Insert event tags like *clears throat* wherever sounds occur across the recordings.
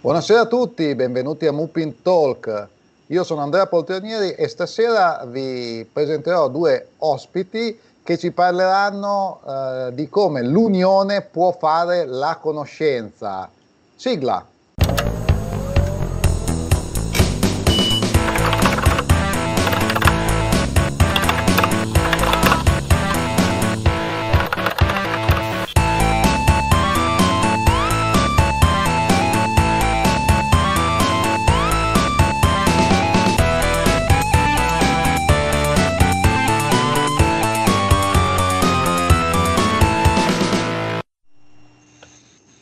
Buonasera a tutti, benvenuti a Mupin Talk. Io sono Andrea Poltronieri e stasera vi presenterò due ospiti che ci parleranno eh, di come l'unione può fare la conoscenza. Sigla.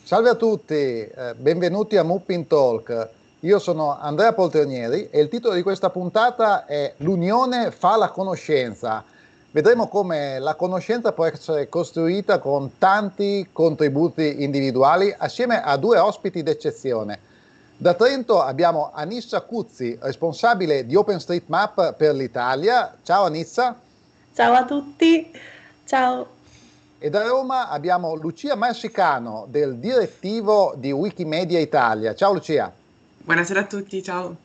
Salve a tutti, eh, benvenuti a Muppin Talk. Io sono Andrea Poltronieri e il titolo di questa puntata è L'unione fa la conoscenza. Vedremo come la conoscenza può essere costruita con tanti contributi individuali assieme a due ospiti d'eccezione. Da Trento abbiamo Anissa Cuzzi, responsabile di OpenStreetMap per l'Italia. Ciao Anissa. Ciao a tutti. Ciao. E da Roma abbiamo Lucia Marsicano del direttivo di Wikimedia Italia. Ciao Lucia. Buonasera a tutti, ciao.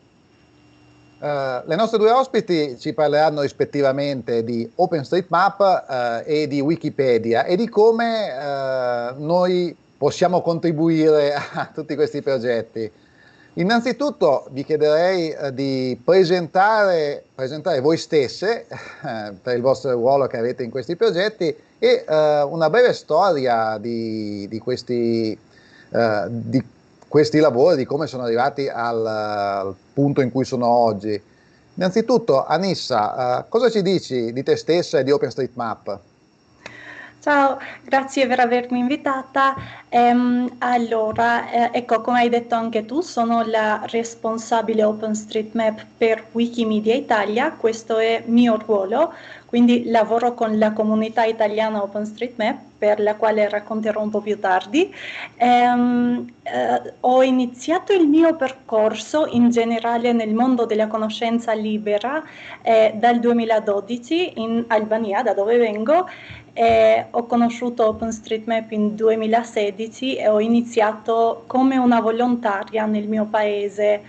Uh, le nostre due ospiti ci parleranno rispettivamente di OpenStreetMap uh, e di Wikipedia e di come uh, noi possiamo contribuire *laughs* a tutti questi progetti. Innanzitutto vi chiederei di presentare, presentare voi stesse per il vostro ruolo che avete in questi progetti e uh, una breve storia di, di, questi, uh, di, questi, lavori, di come sono arrivati al, al, punto in cui sono oggi. Innanzitutto, Anissa, uh, cosa ci dici di te stessa e di OpenStreetMap? Ciao, grazie per avermi invitata. Ehm, allora, eh, ecco, come hai detto anche tu, sono la responsabile OpenStreetMap per Wikimedia Italia, questo è mio ruolo, quindi lavoro con la comunità italiana OpenStreetMap, per la quale racconterò un po' più tardi. Ehm, eh, ho iniziato il mio percorso in generale nel mondo della conoscenza libera eh, dal 2012 in Albania, da dove vengo, e ho conosciuto OpenStreetMap in 2016 e ho iniziato come una volontaria nel mio paese.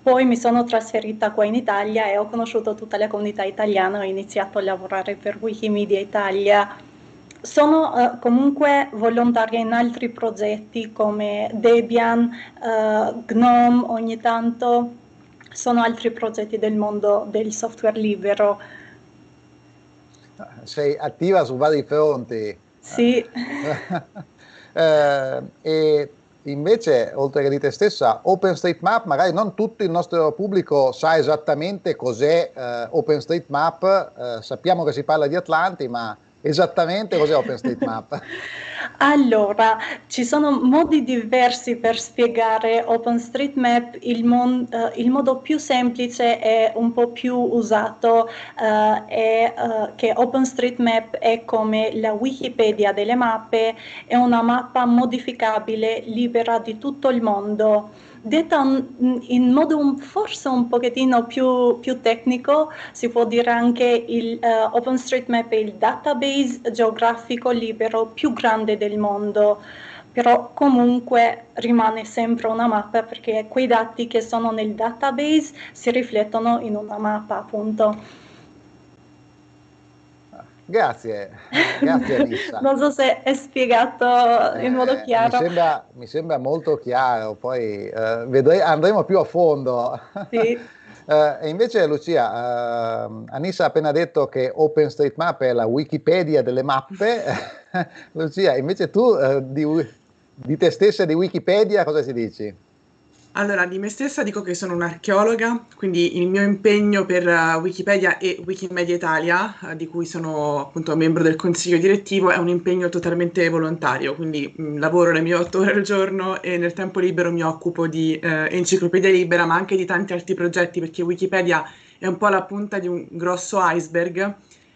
Poi mi sono trasferita qua in Italia e ho conosciuto tutta la comunità italiana, ho iniziato a lavorare per Wikimedia Italia. Sono uh, comunque volontaria in altri progetti come Debian, uh, GNOME ogni tanto, sono altri progetti del mondo del software libero sei attiva su vari fronti. Sì. *laughs* eh, e invece, oltre che di te stessa, OpenStreetMap, magari non tutto il nostro pubblico sa esattamente cos'è eh, OpenStreetMap, eh, sappiamo che si parla di Atlanti, ma esattamente cos'è OpenStreetMap? *laughs* Allora, ci sono modi diversi per spiegare OpenStreetMap, il, mon- uh, il modo più semplice e un po' più usato uh, è uh, che OpenStreetMap è come la Wikipedia delle mappe, è una mappa modificabile, libera di tutto il mondo detta in modo forse un pochettino più, più, tecnico, si può dire anche il uh, OpenStreetMap è il database geografico libero più grande del mondo, però comunque rimane sempre una mappa perché quei dati che sono nel database si riflettono in una mappa appunto. Grazie, *laughs* grazie Anissa. non so se è spiegato in modo eh, chiaro. Mi sembra, mi sembra, molto chiaro, poi eh, vedrei, andremo più a fondo. Sì. Uh, *laughs* e invece Lucia, uh, Anissa ha appena detto che OpenStreetMap è la Wikipedia delle mappe. *laughs* Lucia, invece tu uh, di, di, te stessa di Wikipedia cosa ci dici? Allora, di me stessa dico che sono un'archeologa, quindi il mio impegno per uh, Wikipedia e Wikimedia Italia, uh, di cui sono appunto membro del consiglio direttivo, è un impegno totalmente volontario, quindi mh, mm, lavoro le mie otto ore al giorno e nel tempo libero mi occupo di uh, enciclopedia libera, ma anche di tanti altri progetti, perché Wikipedia è un po' la punta di un grosso iceberg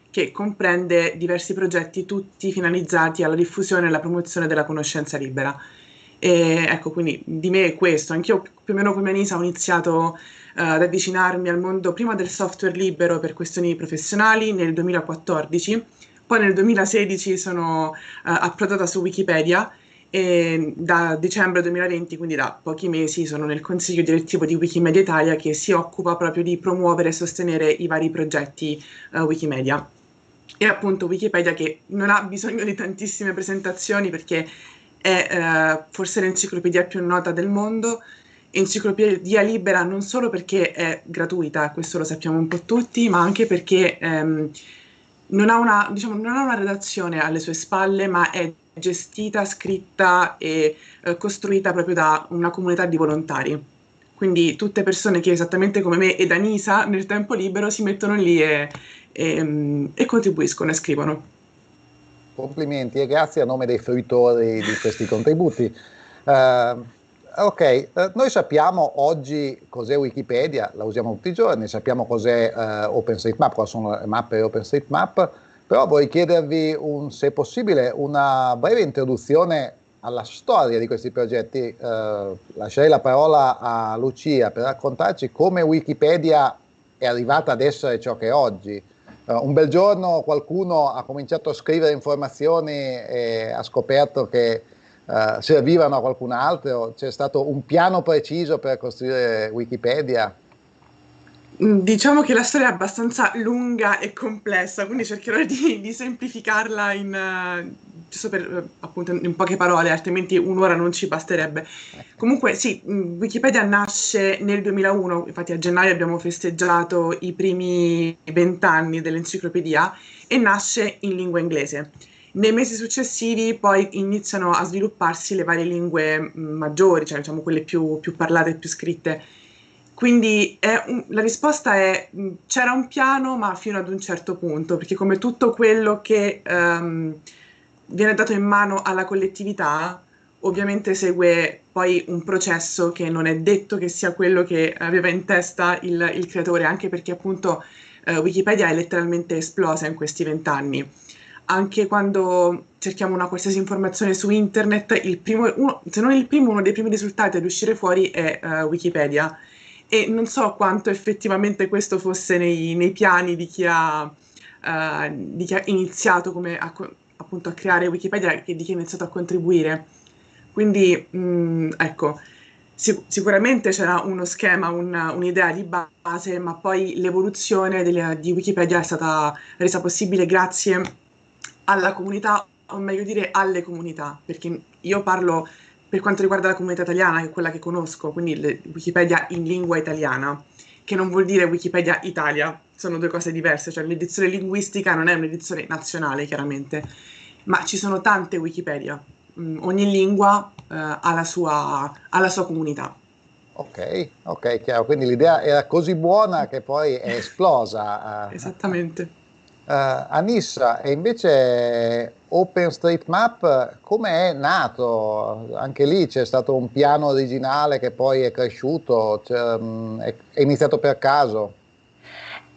che comprende diversi progetti, tutti finalizzati alla diffusione e alla promozione della conoscenza libera. E ecco, quindi di me è questo. Anch'io più o meno come Anisa ho iniziato uh, ad avvicinarmi al mondo prima del software libero per questioni professionali nel 2014, poi nel 2016 sono uh, approdata su Wikipedia e da dicembre 2020, quindi da pochi mesi, sono nel consiglio direttivo di Wikimedia Italia che si occupa proprio di promuovere e sostenere i vari progetti uh, Wikimedia. E appunto Wikipedia che non ha bisogno di tantissime presentazioni perché è uh, forse l'enciclopedia più nota del mondo, enciclopedia libera non solo perché è gratuita, questo lo sappiamo un po' tutti, ma anche perché um, non, ha una, diciamo, non ha una redazione alle sue spalle, ma è gestita, scritta e eh, costruita proprio da una comunità di volontari. Quindi tutte persone che esattamente come me ed Anisa nel tempo libero si mettono lì e, e, mm, e contribuiscono e scrivono. Complimenti e grazie a nome dei fruitori di questi contributi. Uh, ok, uh, noi sappiamo oggi cos'è Wikipedia, la usiamo tutti i giorni, sappiamo cos'è uh, OpenStreetMap, cosa sono le mappe OpenStreetMap, però vorrei chiedervi, un, se possibile, una breve introduzione alla storia di questi progetti. Eh, lascerei la parola a Lucia per raccontarci come Wikipedia è arrivata ad essere ciò che è oggi. Uh, un bel giorno qualcuno ha cominciato a scrivere informazioni e ha scoperto che uh, servivano a qualcun altro. C'è stato un piano preciso per costruire Wikipedia. Mm, diciamo che la storia è abbastanza lunga e complessa, quindi cercherò di, di semplificarla in, uh, giusto per, uh, appunto, in poche parole, altrimenti un'ora non ci basterebbe. Comunque sì, mm, Wikipedia nasce nel 2001, infatti a gennaio abbiamo festeggiato i primi vent'anni dell'enciclopedia e nasce in lingua inglese. Nei mesi successivi poi iniziano a svilupparsi le varie lingue mm, maggiori, cioè diciamo quelle più, più parlate e più scritte quindi un, la risposta è c'era un piano, ma fino ad un certo punto, perché come tutto quello che um, viene dato in mano alla collettività, ovviamente segue poi un processo che non è detto che sia quello che aveva in testa il, il creatore, anche perché appunto uh, Wikipedia è letteralmente esplosa in questi vent'anni. Anche quando cerchiamo una qualsiasi informazione su internet, primo, uno, se non il primo, uno dei primi risultati ad uscire fuori è uh, Wikipedia e non so quanto effettivamente questo fosse nei, nei piani di chi, ha, uh, di chi ha iniziato come a, appunto a creare Wikipedia e di chi ha iniziato a contribuire. Quindi mh, mm, ecco, sic- sicuramente c'era uno schema, un, un'idea di base, ma poi l'evoluzione delle, di Wikipedia è stata resa possibile grazie alla comunità, o meglio dire alle comunità, perché io parlo per quanto riguarda la comunità italiana, che è quella che conosco, quindi le, Wikipedia in lingua italiana, che non vuol dire Wikipedia Italia, sono due cose diverse, cioè l'edizione linguistica non è un'edizione nazionale chiaramente, ma ci sono tante Wikipedia, mm, ogni lingua uh, ha, la sua, ha la sua comunità. Ok, ok, chiaro. Quindi l'idea era così buona che poi è esplosa. Uh, Esattamente. Uh, Anissa, e invece OpenStreetMap come è nato? Anche lì c'è stato un piano originale che poi è cresciuto, cioè, è, iniziato per caso?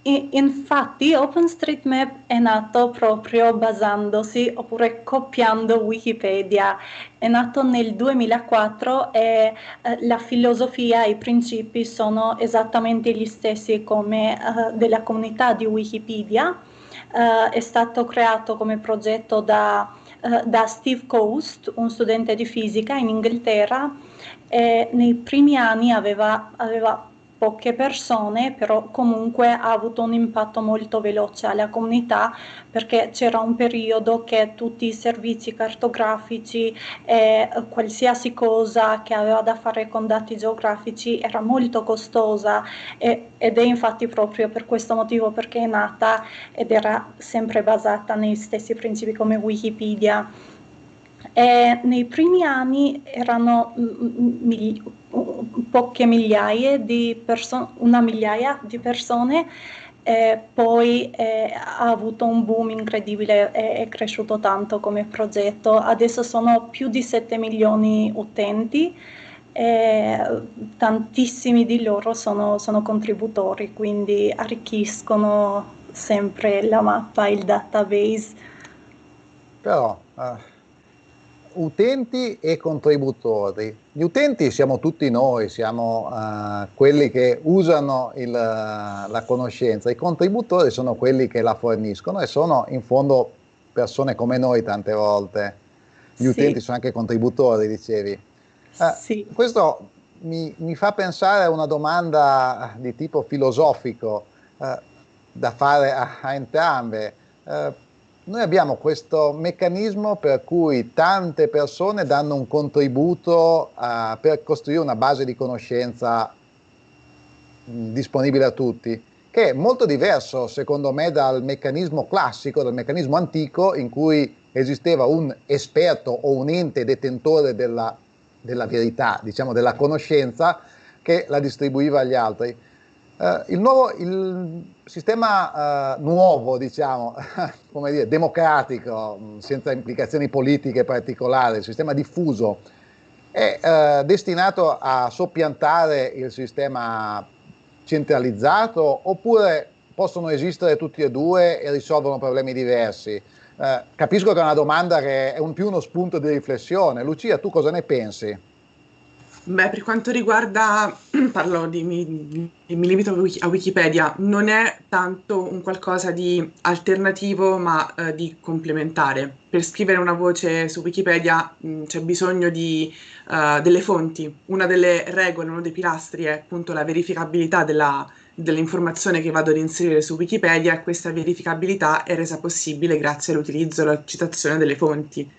Infatti OpenStreetMap è nato proprio basandosi oppure copiando Wikipedia. È nato nel 2004 e eh, la filosofia e i principi sono esattamente gli stessi come eh, della comunità di Wikipedia uh, è stato creato come progetto da, uh, da, Steve Coast, un studente di fisica in Inghilterra, e nei primi anni aveva, aveva poche persone, però comunque ha avuto un impatto molto veloce alla comunità perché c'era un periodo che tutti i servizi cartografici e qualsiasi cosa che aveva da fare con dati geografici era molto costosa e, ed è infatti proprio per questo motivo perché è nata ed era sempre basata nei stessi principi come Wikipedia. E nei primi anni erano poche migliaia di persone, una migliaia di persone, e poi eh, ha avuto un boom incredibile, è, è cresciuto tanto come progetto. Adesso sono più di 7 milioni utenti. E tantissimi di loro sono, sono contributori, quindi arricchiscono sempre la mappa, il database. Però uh utenti e contributori. Gli utenti siamo tutti noi, siamo uh, quelli che usano il, la conoscenza, i contributori sono quelli che la forniscono e sono in fondo persone come noi tante volte. gli sì. utenti sono anche contributori, dicevi. Eh, sì. Questo mi, mi, fa pensare a una domanda di tipo filosofico eh, da fare a, a entrambe. Eh, noi abbiamo questo meccanismo per cui tante persone danno un contributo uh, per costruire una base di conoscenza mh, disponibile a tutti, che è molto diverso secondo me dal meccanismo classico, dal meccanismo antico in cui esisteva un esperto o un ente detentore della, della verità, diciamo della conoscenza, che la distribuiva agli altri. Uh, il, nuovo, il, sistema uh, nuovo, diciamo, *laughs* come dire, democratico, mm, senza implicazioni politiche particolari, il sistema diffuso, è uh, destinato a soppiantare il sistema centralizzato oppure possono esistere tutti e due e risolvono problemi diversi? capisco che è una domanda che è un più uno spunto di riflessione. Lucia, tu cosa ne pensi? Beh, per quanto riguarda, *clears throat* parlo di, mi, mi limito a Wikipedia, non è tanto un qualcosa di alternativo ma eh, di complementare. Per scrivere una voce su Wikipedia mh, c'è bisogno di, uh, delle fonti. Una delle regole, uno dei pilastri è appunto la verificabilità della, dell'informazione che vado ad inserire su Wikipedia e questa verificabilità è resa possibile grazie all'utilizzo e alla citazione delle fonti.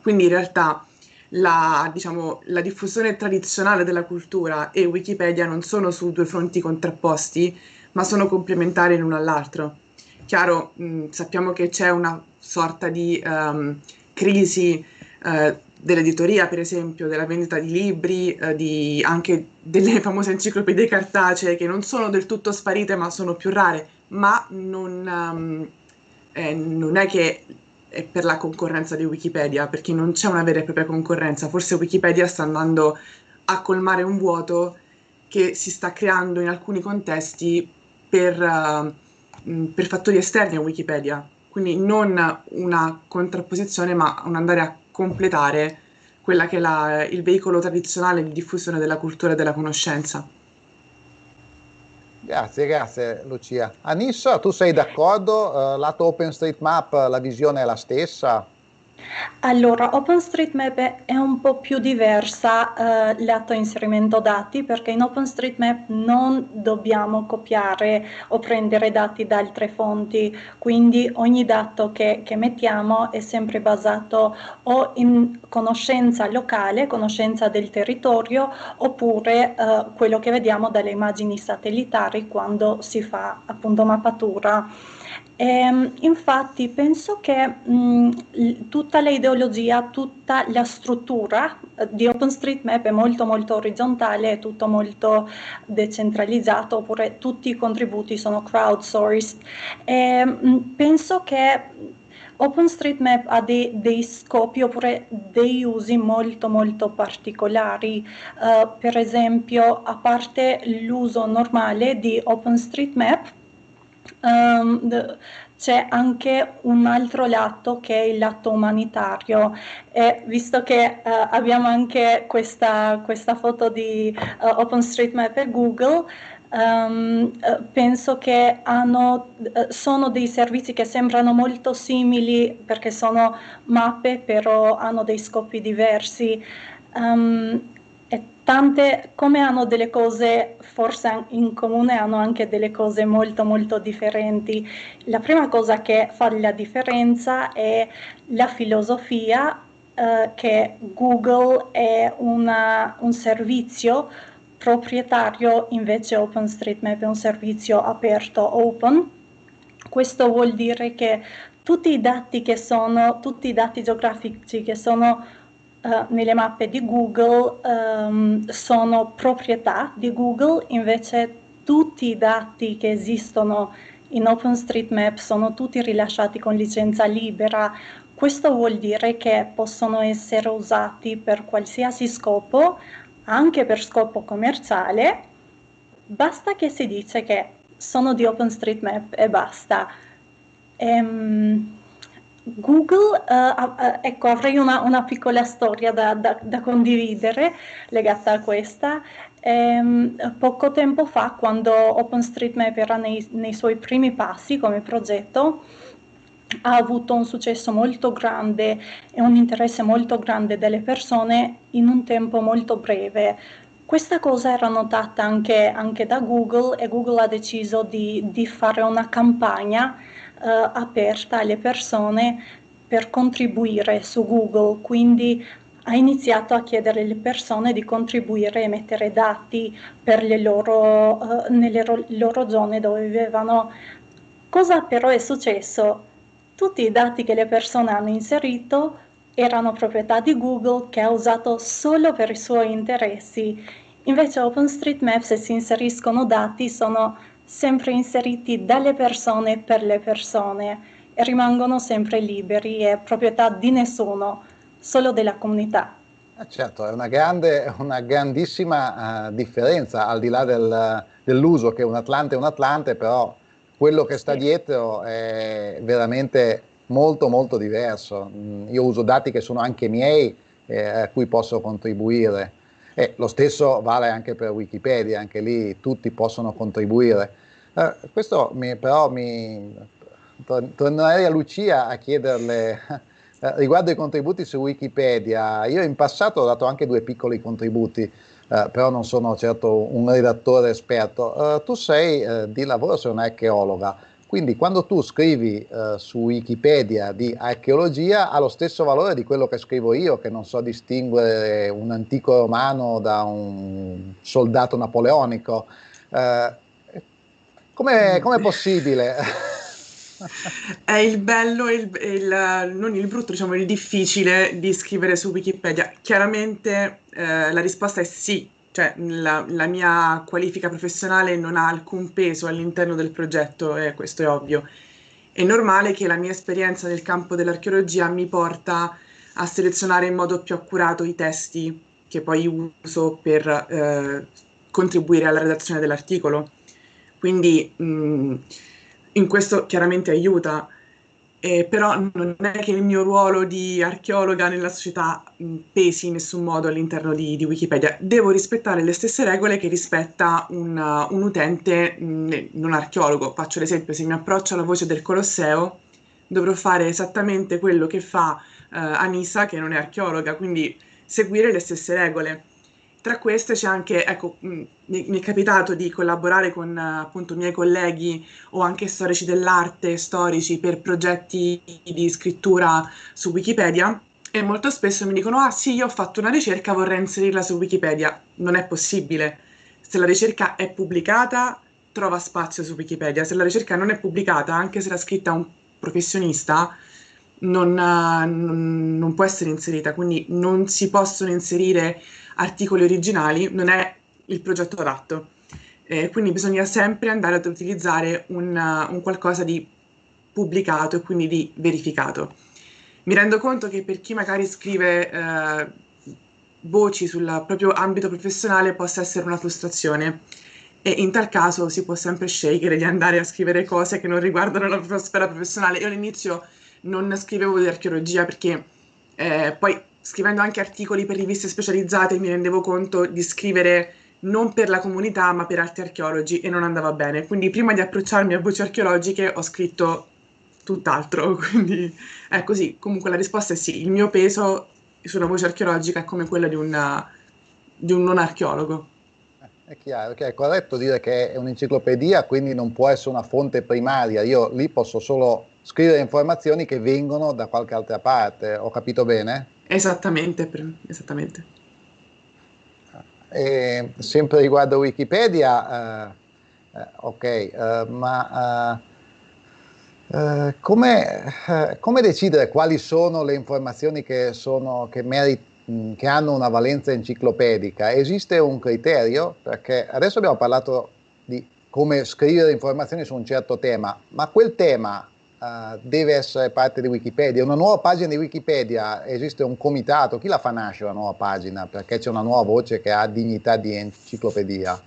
Quindi in realtà la, diciamo, la diffusione tradizionale della cultura e Wikipedia non sono su due fronti contrapposti, ma sono complementari l'uno all'altro. Chiaro, mh, sappiamo che c'è una sorta di um, crisi uh, dell'editoria, per esempio, della vendita di libri, uh, di anche delle *laughs* famose enciclopedie cartacee che non sono del tutto sparite, ma sono più rare, ma non, um, eh, non è che è per la concorrenza di Wikipedia, perché non c'è una vera e propria concorrenza. Forse Wikipedia sta andando a colmare un vuoto che si sta creando in alcuni contesti per, uh, per fattori esterni a Wikipedia. Quindi non una contrapposizione, ma un andare a completare quella che è la, il veicolo tradizionale di diffusione della cultura e della conoscenza. Grazie, grazie Lucia. Anissa, tu sei d'accordo? Uh, lato OpenStreetMap la visione è la stessa? Allora, OpenStreetMap è un po' più diversa eh, lato inserimento dati perché in OpenStreetMap non dobbiamo copiare o prendere dati da altre fonti, quindi ogni dato che, che mettiamo è sempre basato o in conoscenza locale, conoscenza del territorio, oppure eh, quello che vediamo dalle immagini satellitari quando si fa appunto mappatura. E, ehm, infatti penso che mh, tutta l'ideologia, tutta la struttura eh, di OpenStreetMap è molto molto orizzontale, è tutto molto decentralizzato, oppure tutti i contributi sono crowdsourced. E, mh, penso che OpenStreetMap ha dei, dei, scopi oppure dei usi molto molto particolari. Uh, per esempio, a parte l'uso normale di OpenStreetMap, Um, c'è anche un altro lato che è il lato umanitario e visto che uh, abbiamo anche questa, questa foto di uh, OpenStreetMap e Google, um, penso che hanno, sono dei servizi che sembrano molto simili perché sono mappe però hanno dei scopi diversi. Um, tante, come hanno delle cose forse in comune, hanno anche delle cose molto molto differenti. La prima cosa che fa la differenza è la filosofia eh, che Google è una, un servizio proprietario, invece OpenStreetMap è un servizio aperto, open. Questo vuol dire che tutti i dati che sono, tutti i dati geografici che sono uh, nelle mappe di Google um, sono proprietà di Google, invece tutti i dati che esistono in OpenStreetMap sono tutti rilasciati con licenza libera. Questo vuol dire che possono essere usati per qualsiasi scopo, anche per scopo commerciale, basta che si dice che sono di OpenStreetMap e basta. Ehm, Google, uh, ecco, avrei una, una piccola storia da, da, da, condividere legata a questa. Ehm, poco tempo fa, quando OpenStreetMap era nei, nei, suoi primi passi come progetto, ha avuto un successo molto grande e un interesse molto grande delle persone in un tempo molto breve. Questa cosa era notata anche, anche da Google e Google ha deciso di, di fare una campagna eh, aperta alle persone per contribuire su Google, quindi ha iniziato a chiedere alle persone di contribuire e mettere dati loro, uh, nelle ro- loro zone dove vivevano. Cosa però è successo? Tutti i dati che le persone hanno inserito erano proprietà di Google che ha usato solo per i suoi interessi. Invece OpenStreetMap se si inseriscono dati sono sempre inseriti dalle persone per le persone e rimangono sempre liberi e proprietà di nessuno solo della comunità. Eh certo, è una, grande, una grandissima uh, differenza al di là del, dell'uso che un Atlante è un Atlante, però quello che sta dietro è veramente molto molto diverso. Mm, io uso dati che sono anche miei eh, a cui posso contribuire. E lo stesso vale anche per Wikipedia, anche lì tutti possono contribuire. Eh, questo mi, però mi tornerei a Lucia a chiederle eh, riguardo i contributi su Wikipedia, io in passato ho dato anche due piccoli contributi, eh, però non sono certo un redattore esperto. Eh, tu sei eh, di lavoro, sei un'archeologa, quindi quando tu scrivi su Wikipedia di archeologia ha lo stesso valore di quello che scrivo io, che non so distinguere un antico romano da un soldato napoleonico. Eh, come è possibile? *laughs* È il bello e il, il, non il brutto, diciamo il difficile di scrivere su Wikipedia. Chiaramente eh, la risposta è sì, cioè la, la, mia qualifica professionale non ha alcun peso all'interno del progetto, e questo è ovvio. È normale che la mia esperienza nel campo dell'archeologia mi porta a selezionare in modo più accurato i testi che poi uso per eh, contribuire alla redazione dell'articolo. Quindi mh, in questo chiaramente aiuta, eh, però non è che il mio ruolo di archeologa nella società mh, pesi in nessun modo all'interno di, di, Wikipedia. Devo rispettare le stesse regole che rispetta un, uh, un utente mh, non archeologo. Faccio l'esempio, se mi approccio alla voce del Colosseo, dovrò fare esattamente quello che fa uh, Anissa, che non è archeologa, quindi seguire le stesse regole. Tra queste c'è anche, ecco, mh, mi, è capitato di collaborare con appunto miei colleghi o anche storici dell'arte, storici per progetti di scrittura su Wikipedia e molto spesso mi dicono ah sì, io ho fatto una ricerca, vorrei inserirla su Wikipedia. Non è possibile. Se la ricerca è pubblicata, trova spazio su Wikipedia. Se la ricerca non è pubblicata, anche se l'ha scritta un professionista, non, non, non può essere inserita. Quindi non si possono inserire articoli originali non è il progetto adatto. Eh, quindi bisogna sempre andare ad utilizzare un, un, qualcosa di pubblicato e quindi di verificato. Mi rendo conto che per chi magari scrive eh, voci sul proprio ambito professionale possa essere una frustrazione e in tal caso si può sempre scegliere di andare a scrivere cose che non riguardano la propria sfera professionale. Io all'inizio non scrivevo di archeologia perché eh, poi scrivendo anche articoli per riviste specializzate mi rendevo conto di scrivere non per la comunità ma per altri archeologi e non andava bene. Quindi prima di approcciarmi a voci archeologiche ho scritto tutt'altro, *laughs* quindi è così. Comunque la risposta è sì, il mio peso su una voce archeologica è come quello di, una, di un non archeologo. È chiaro, è corretto dire che è un'enciclopedia, quindi non può essere una fonte primaria. Io lì posso solo scrivere informazioni che vengono da qualche altra parte. Ho capito bene? Esattamente, esattamente. E sempre riguardo Wikipedia, eh, eh, ok, eh, ma eh, eh, come, eh, come, decidere quali sono le informazioni che, sono, che, merit, che hanno una valenza enciclopedica? Esiste un criterio? Perché adesso abbiamo parlato di come scrivere informazioni su un certo tema, ma quel tema uh, deve essere parte di Wikipedia. Una nuova pagina di Wikipedia, esiste un comitato, chi la fa nascere la nuova pagina? Perché c'è una nuova voce che ha dignità di enciclopedia.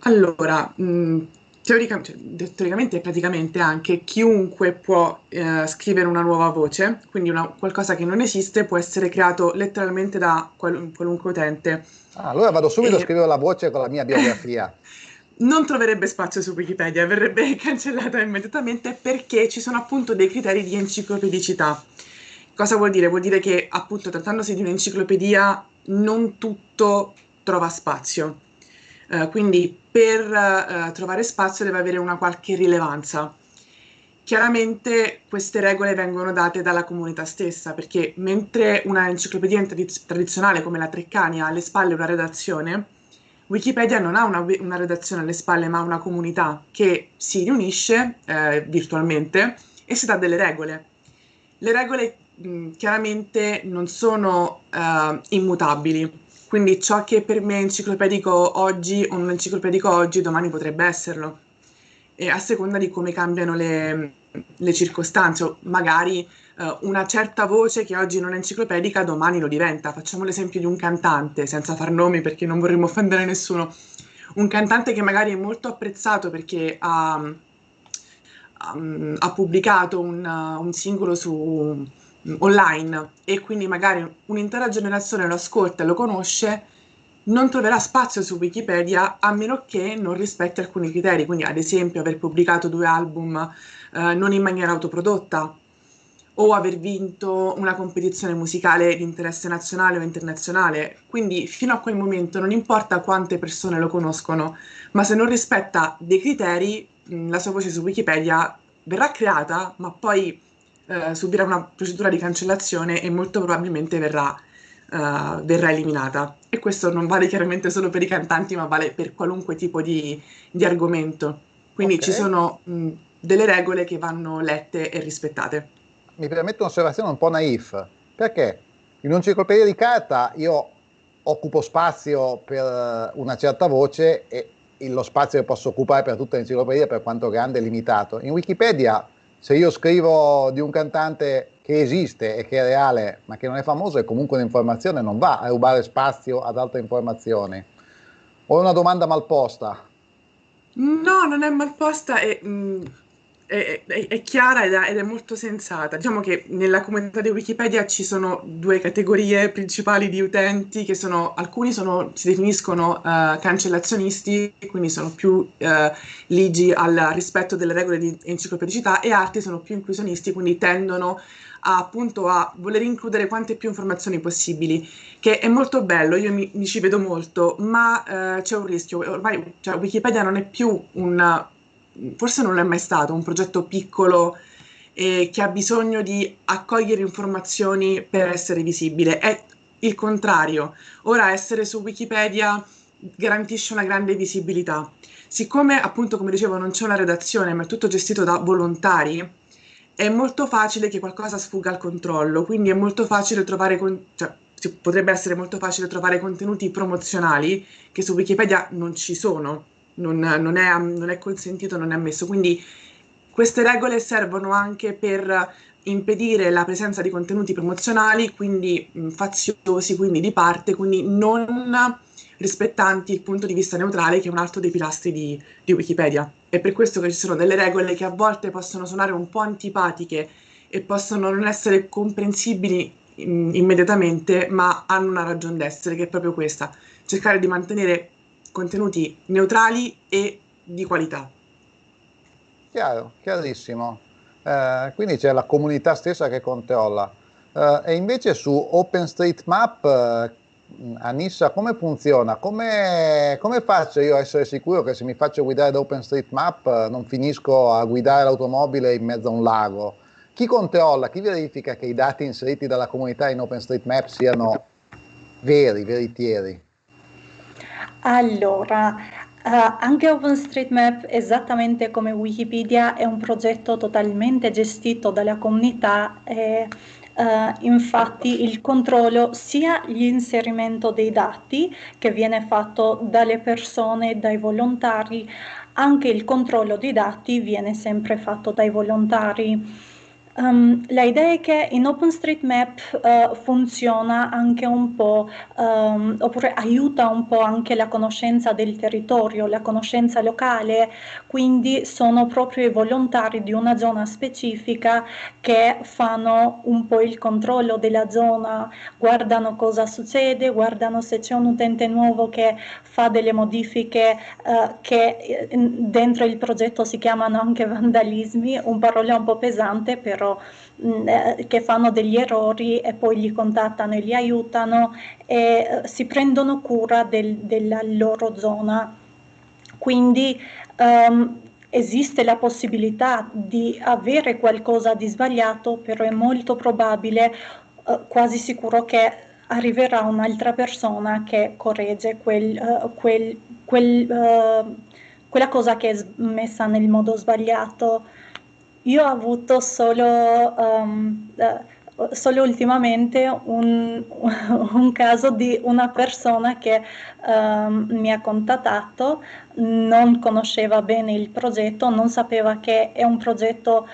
Allora, mh, mm, teorica, cioè, teoricamente e praticamente anche chiunque può eh, scrivere una nuova voce, quindi una, qualcosa che non esiste può essere creato letteralmente da qual, qualunque utente. Ah, allora vado subito e... a scrivere la voce con la mia biografia. *laughs* non troverebbe spazio su Wikipedia, verrebbe *laughs* cancellata immediatamente perché ci sono appunto dei criteri di enciclopedicità. Cosa vuol dire? Vuol dire che appunto trattandosi di un'enciclopedia non tutto trova spazio. Uh, quindi per uh, trovare spazio deve avere una qualche rilevanza. Chiaramente queste regole vengono date dalla comunità stessa, perché mentre una enciclopedia tradizionale come la Treccani ha alle spalle una redazione, Wikipedia non ha una, una, redazione alle spalle, ma una comunità che si riunisce eh, virtualmente e si dà delle regole. Le regole mh, chiaramente non sono uh, immutabili, quindi ciò che per me è enciclopedico oggi o non enciclopedico oggi, domani potrebbe esserlo. E a seconda di come cambiano le, le circostanze, magari uh, una certa voce che oggi non è enciclopedica domani lo diventa. Facciamo l'esempio di un cantante, senza far nomi perché non vorremmo offendere nessuno, un cantante che magari è molto apprezzato perché ha, um, ha pubblicato un, uh, un singolo su um, online e quindi magari un'intera generazione lo ascolta e lo conosce, non troverà spazio su Wikipedia a meno che non rispetti alcuni criteri, quindi ad esempio aver pubblicato due album eh, non in maniera autoprodotta o aver vinto una competizione musicale di interesse nazionale o internazionale. Quindi fino a quel momento non importa quante persone lo conoscono, ma se non rispetta dei criteri, mh, la sua voce su Wikipedia verrà creata, ma poi eh, subirà una procedura di cancellazione e molto probabilmente verrà, uh, verrà, eliminata. E questo non vale chiaramente solo per i cantanti, ma vale per qualunque tipo di, di argomento. Quindi okay. ci sono mh, delle regole che vanno lette e rispettate. Mi permetto un'osservazione un po' naif, perché in un'enciclopedia di carta io occupo spazio per una certa voce e lo spazio che posso occupare per tutta l'enciclopedia, per quanto grande, è limitato. In Wikipedia, se io scrivo di un cantante che esiste e che è reale, ma che non è famoso, è comunque un'informazione, non va a rubare spazio ad altre informazioni. Ho una domanda mal posta. No, non è mal posta e mh, mm, è, è, è chiara ed è, ed è, molto sensata. Diciamo che nella comunità di Wikipedia ci sono due categorie principali di utenti, che sono, alcuni sono, si definiscono uh, cancellazionisti, quindi sono più uh, ligi al rispetto delle regole di enciclopedicità, e altri sono più inclusionisti, quindi tendono a, appunto a voler includere quante più informazioni possibili, che è molto bello, io mi, mi ci vedo molto, ma uh, c'è un rischio. Ormai cioè, Wikipedia non è più un forse non è mai stato un progetto piccolo eh, che ha bisogno di accogliere informazioni per essere visibile, è il contrario. Ora essere su Wikipedia garantisce una grande visibilità. Siccome appunto, come dicevo, non c'è una redazione, ma è tutto gestito da volontari, è molto facile che qualcosa sfugga al controllo, quindi è molto facile trovare, con- cioè, potrebbe essere molto facile trovare contenuti promozionali che su Wikipedia non ci sono non, non, è, non è consentito, non è ammesso. Quindi queste regole servono anche per impedire la presenza di contenuti promozionali, quindi faziosi, quindi di parte, quindi non rispettanti il punto di vista neutrale, che è un altro dei pilastri di, di Wikipedia. È per questo che ci sono delle regole che a volte possono suonare un po' antipatiche e possono non essere comprensibili immediatamente, ma hanno una ragione d'essere, che è proprio questa, cercare di mantenere contenuti neutrali e di qualità. Chiaro, chiarissimo. Eh, quindi c'è la comunità stessa che controlla. Eh, e invece su OpenStreetMap, eh, Anissa, come funziona? Come, come, faccio io a essere sicuro che se mi faccio guidare da OpenStreetMap eh, non finisco a guidare l'automobile in mezzo a un lago? Chi controlla, chi verifica che i dati inseriti dalla comunità in OpenStreetMap siano veri, veritieri? Allora, uh, anche OpenStreetMap, esattamente come Wikipedia, è un progetto totalmente gestito dalla comunità e uh, infatti il controllo sia l'inserimento dei dati che viene fatto dalle persone, dai volontari, anche il controllo dei dati viene sempre fatto dai volontari. Um, la idea è che in OpenStreetMap uh, funziona anche un po', um, oppure aiuta un po' anche la conoscenza del territorio, la conoscenza locale, quindi sono proprio i volontari di una zona specifica che fanno un po' il controllo della zona, guardano cosa succede, guardano se c'è un utente nuovo che fa delle modifiche uh, che eh, dentro il progetto si chiamano anche vandalismi, un parola un po' pesante però mh, mm, eh, che fanno degli errori e poi li contattano e li aiutano e eh, si prendono cura del, della loro zona. Quindi um, esiste la possibilità di avere qualcosa di sbagliato, però è molto probabile, uh, quasi sicuro che arriverà un'altra persona che corregge quel, uh, quel, quel, uh, quella cosa che è messa nel modo sbagliato. Io ho avuto solo, um, solo ultimamente un, *laughs* un, caso di una persona che um, mi ha contattato, non conosceva bene il progetto, non sapeva che è un progetto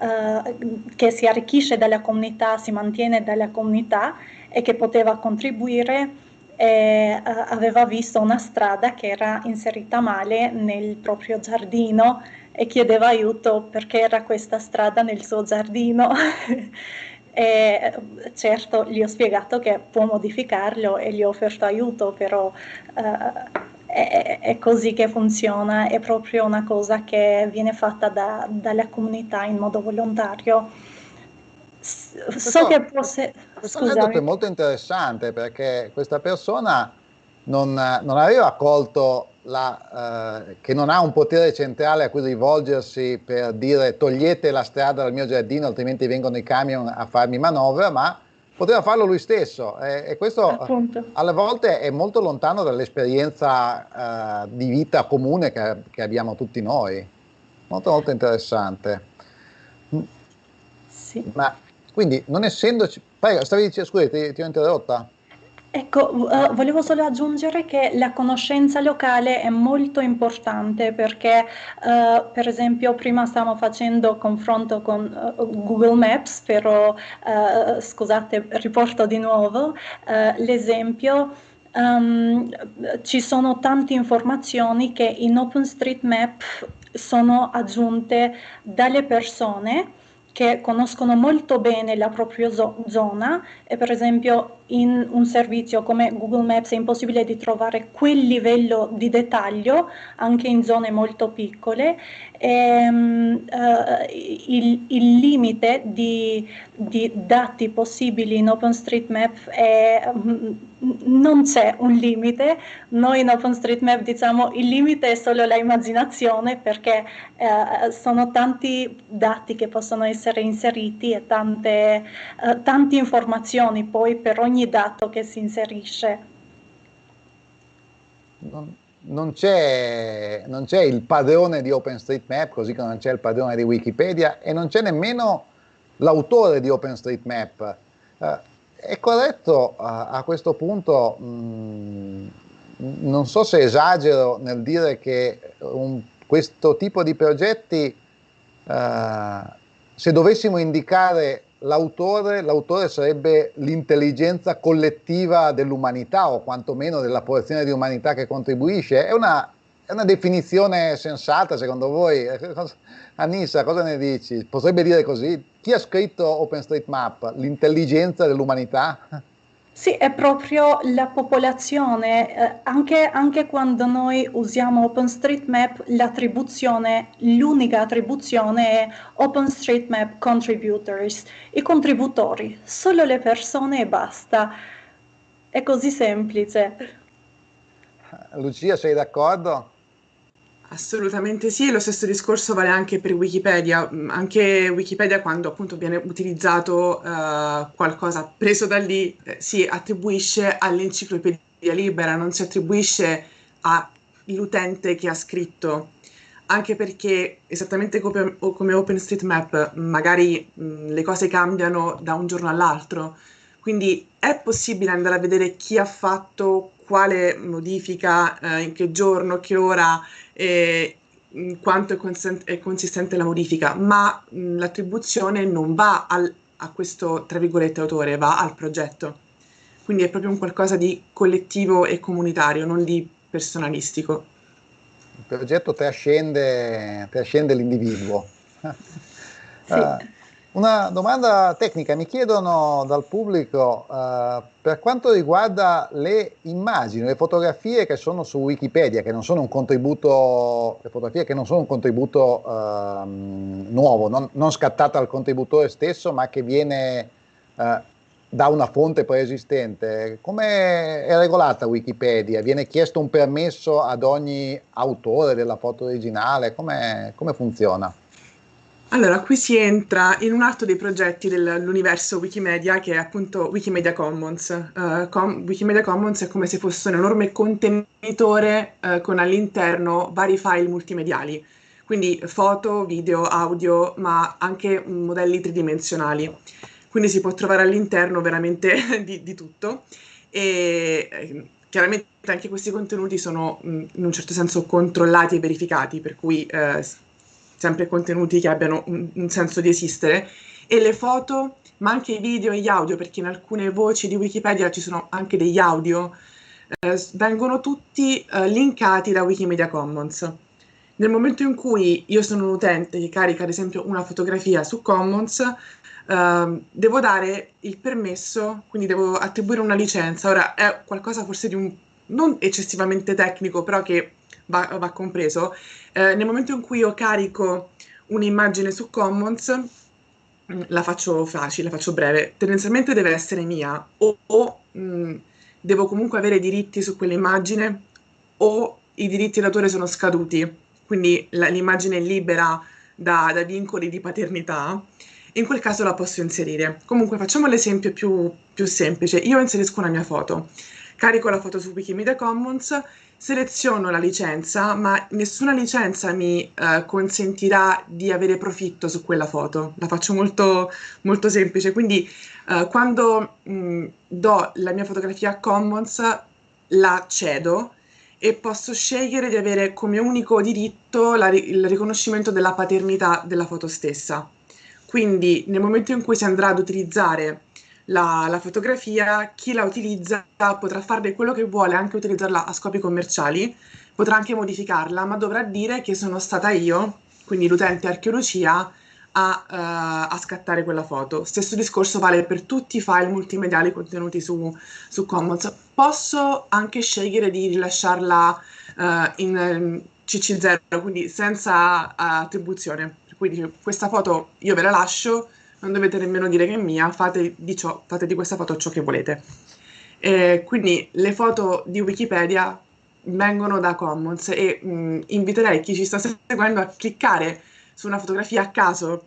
uh, che si arricchisce dalla comunità, si mantiene dalla comunità e che poteva contribuire e uh, aveva visto una strada che era inserita male nel proprio giardino e chiedeva aiuto perché era questa strada nel suo giardino. *laughs* e certo gli ho spiegato che può modificarlo e gli ho offerto aiuto, però uh, è, è, così che funziona, è proprio una cosa che viene fatta da, dalla comunità in modo volontario. So questo, che fosse... Questo è molto interessante perché questa persona non, non aveva colto la, eh, che non ha un potere centrale a cui rivolgersi per dire togliete la strada dal mio giardino altrimenti vengono i camion a farmi manovra, ma poteva farlo lui stesso e, e questo Appunto. alle volte è molto lontano dall'esperienza eh, di vita comune che, che, abbiamo tutti noi. Molto molto interessante. Sì. Ma quindi non essendoci... Prego, stavi dicendo, scusi, ti, ti ho interrotta? Ecco, uh, volevo solo aggiungere che la conoscenza locale è molto importante perché, uh, per esempio, prima stavamo facendo confronto con uh, Google Maps, però, scusate, riporto di nuovo l'esempio. Um, ci sono tante informazioni che in OpenStreetMap sono aggiunte dalle persone che conoscono molto bene la propria zo- zona e per esempio in un servizio come Google Maps è impossibile di trovare quel livello di dettaglio anche in zone molto piccole e, um, uh, il, il, limite di, di, dati possibili in OpenStreetMap è, um, non c'è un limite, noi in OpenStreetMap diciamo il limite è solo l'immaginazione perché uh, sono tanti dati che possono essere inseriti e tante, uh, tante informazioni poi per ogni dato che si inserisce. Non, non, c'è, non c'è il padrone di OpenStreetMap, così come non c'è il padrone di Wikipedia e non c'è nemmeno l'autore di OpenStreetMap. Uh, è corretto uh, a questo punto, mh, mm, non so se esagero nel dire che un, questo tipo di progetti, uh, se dovessimo indicare l'autore, l'autore sarebbe l'intelligenza collettiva dell'umanità o quantomeno della porzione di umanità che contribuisce. È una, è una definizione sensata secondo voi? *laughs* Anissa, cosa ne dici? Potrebbe dire così? Chi ha scritto OpenStreetMap? L'intelligenza dell'umanità? Sì, è proprio la popolazione, eh, anche, anche, quando noi usiamo OpenStreetMap, l'attribuzione, l'unica attribuzione è OpenStreetMap Contributors, i contributori, solo le persone e basta. È così semplice. Lucia, sei d'accordo? Assolutamente sì, lo stesso discorso vale anche per Wikipedia. Mm, anche Wikipedia, quando appunto viene utilizzato uh, qualcosa preso da lì, eh, si attribuisce all'enciclopedia libera, non si attribuisce all'utente che ha scritto. Anche perché, esattamente come, come OpenStreetMap, magari mh, mm, le cose cambiano da un giorno all'altro. Quindi è possibile andare a vedere chi ha fatto quale modifica, eh, in che giorno, che ora, eh, quanto è, consent- è, consistente la modifica, ma mh, l'attribuzione non va al, a questo, tra virgolette, autore, va al progetto. Quindi è proprio un qualcosa di collettivo e comunitario, non di personalistico. Il progetto trascende, trascende l'individuo. *laughs* Sì. Uh, una domanda tecnica, mi chiedono dal pubblico uh, per quanto riguarda le immagini, le fotografie che sono su Wikipedia, che non sono un contributo, le fotografie che non sono un contributo uh, nuovo, non, non scattato al contributore stesso, ma che viene uh, da una fonte preesistente. Come è regolata Wikipedia? Viene chiesto un permesso ad ogni autore della foto originale? Come funziona? Allora, qui si entra in un altro dei progetti dell'universo Wikimedia che è appunto Wikimedia Commons. Uh, com- Wikimedia Commons è come se fosse un enorme contenitore uh, con all'interno vari file multimediali, quindi foto, video, audio, ma anche modelli tridimensionali. Quindi si può trovare all'interno veramente *laughs* di, di tutto. E eh, chiaramente anche questi contenuti sono in un certo senso controllati e verificati, per cui eh, sempre contenuti che abbiano un, un senso di esistere, e le foto, ma anche i video e gli audio, perché in alcune voci di Wikipedia ci sono anche degli audio, eh, vengono tutti eh, linkati da Wikimedia Commons. Nel momento in cui io sono un utente che carica ad esempio una fotografia su Commons, eh, devo dare il permesso, quindi devo attribuire una licenza. Ora è qualcosa forse di un non eccessivamente tecnico, però che va, va compreso. Eh, nel momento in cui io carico un'immagine su Commons, mm, la faccio facile, la faccio breve, tendenzialmente deve essere mia o, o mh, mm, devo comunque avere diritti su quell'immagine o i diritti d'autore sono scaduti, quindi la, l'immagine è libera da, da, vincoli di paternità, in quel caso la posso inserire. Comunque facciamo l'esempio più, più semplice, io inserisco una mia foto, carico la foto su Wikimedia Commons, seleziono la licenza, ma nessuna licenza mi eh, consentirà di avere profitto su quella foto. La faccio molto, molto semplice. Quindi eh, quando mh, do la mia fotografia a Commons, la cedo e posso scegliere di avere come unico diritto la, il riconoscimento della paternità della foto stessa. Quindi nel momento in cui si andrà ad utilizzare la, la, fotografia, chi la utilizza potrà farne quello che vuole, anche utilizzarla a scopi commerciali, potrà anche modificarla, ma dovrà dire che sono stata io, quindi l'utente archeologia, a, uh, a scattare quella foto. Stesso discorso vale per tutti i file multimediali contenuti su, su Commons. Posso anche scegliere di rilasciarla uh, in CC0, quindi senza uh, attribuzione. Dice, questa foto io ve la lascio, non dovete nemmeno dire che è mia, fate di, ciò, fate di questa foto ciò che volete. E quindi le foto di Wikipedia vengono da Commons e mh, inviterei chi ci sta seguendo a cliccare su una fotografia a caso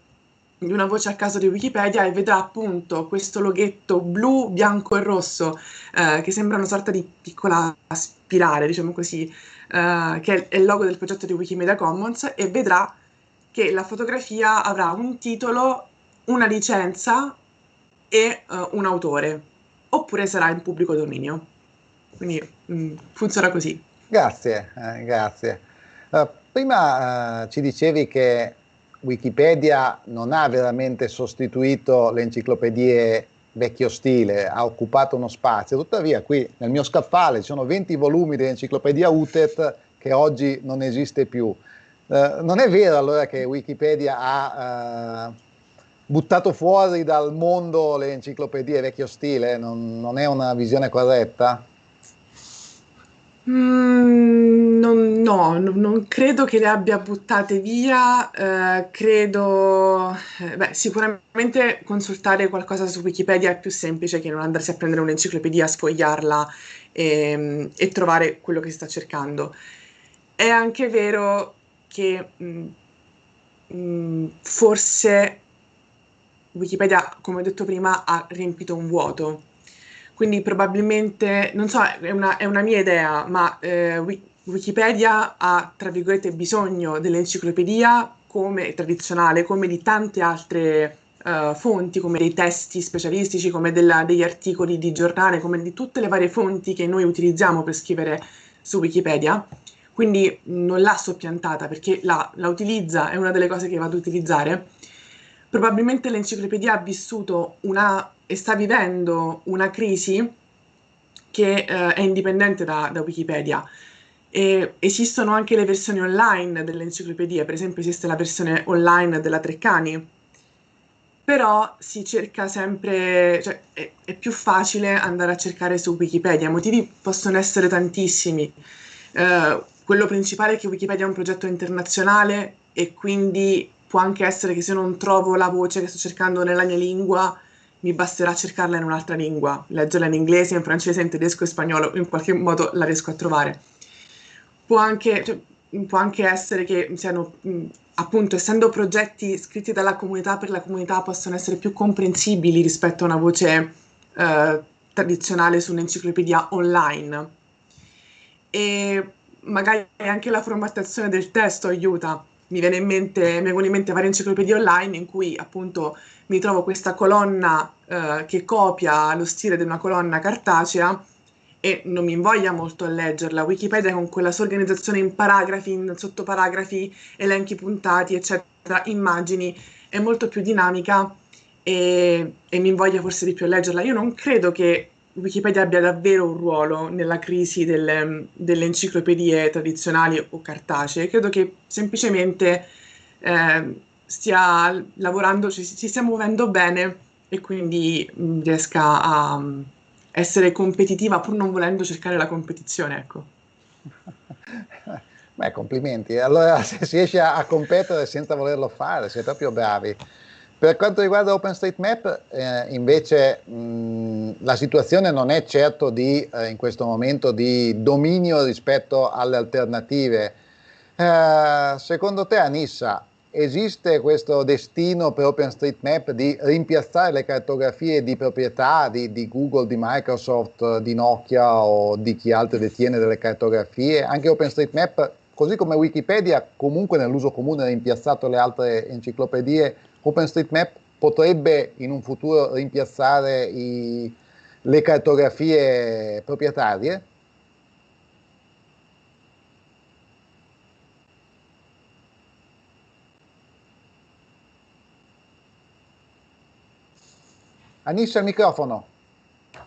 di una voce a caso di Wikipedia e vedrà appunto questo loghetto blu, bianco e rosso eh, che sembra una sorta di piccola spirale, diciamo così, eh, che è il logo del progetto di Wikimedia Commons e vedrà che la fotografia avrà un titolo una licenza e uh, un autore, oppure sarà in pubblico dominio. Quindi mh, mm, funziona così. Grazie, eh, grazie. Uh, prima uh, ci dicevi che Wikipedia non ha veramente sostituito le enciclopedie vecchio stile, ha occupato uno spazio, tuttavia qui nel mio scaffale ci sono 20 volumi dell'enciclopedia UTET che oggi non esiste più. Uh, non è vero allora che Wikipedia ha buttato fuori dal mondo le enciclopedie vecchio stile? Non, non è una visione corretta? Mm, non, no, non credo che le abbia buttate via, eh, credo, eh, beh, sicuramente consultare qualcosa su Wikipedia è più semplice che non andarsi a prendere un'enciclopedia, sfogliarla e, mm, e trovare quello che si sta cercando. È anche vero che mh, mm, mh, mm, forse Wikipedia, come ho detto prima, ha riempito un vuoto. Quindi probabilmente, non so, è una, è una mia idea, ma eh, Wikipedia ha, tra virgolette, bisogno dell'enciclopedia come tradizionale, come di tante altre uh, fonti, come dei testi specialistici, come della, degli articoli di giornale, come di tutte le varie fonti che noi utilizziamo per scrivere su Wikipedia. quindi non l'ha soppiantata perché la, la utilizza, è una delle cose che vado ad utilizzare. Probabilmente l'enciclopedia ha vissuto una e sta vivendo una crisi che eh, è indipendente da, da Wikipedia. E esistono anche le versioni online dell'enciclopedia, per esempio esiste la versione online della Treccani, però si cerca sempre, cioè è, è, più facile andare a cercare su Wikipedia. I motivi possono essere tantissimi. Eh, quello principale è che Wikipedia è un progetto internazionale e quindi può anche essere che se non trovo la voce che sto cercando nella mia lingua, mi basterà cercarla in un'altra lingua, leggerla in inglese, in francese, in tedesco, in spagnolo, in qualche modo la riesco a trovare può anche, cioè, può anche essere che siano, mh, appunto, essendo progetti scritti dalla comunità per la comunità, possono essere più comprensibili rispetto a una voce eh, tradizionale su un'enciclopedia online. E magari anche la formattazione del testo aiuta. Mi viene in mente, mi vengono in mente varie enciclopedie online in cui appunto mi trovo questa colonna eh, che copia lo stile di una colonna cartacea e non mi invoglia molto a leggerla. Wikipedia con quella sua organizzazione in paragrafi, in sottoparagrafi, elenchi puntati, eccetera, immagini, è molto più dinamica e, e mi invoglia forse di più a leggerla. Io non credo che Wikipedia abbia davvero un ruolo nella crisi delle, delle enciclopedie tradizionali o cartacee, credo che semplicemente eh, stia lavorando, ci, ci stia muovendo bene e quindi riesca a essere competitiva pur non volendo cercare la competizione, ecco. *laughs* Beh, complimenti. Allora, *laughs* se si riesce a, competere senza volerlo fare, siete proprio bravi. Per quanto riguarda OpenStreetMap, eh, invece, mh, la situazione non è certo di, eh, in questo momento di dominio rispetto alle alternative. Eh, secondo te, Anissa, esiste questo destino per OpenStreetMap di rimpiazzare le cartografie di proprietà di, di, Google, di Microsoft, di Nokia o di chi altro detiene delle cartografie? Anche OpenStreetMap, così come Wikipedia, comunque nell'uso comune ha rimpiazzato le altre enciclopedie, OpenStreetMap potrebbe in un futuro rimpiazzare i, le cartografie proprietarie? Anisha, il microfono.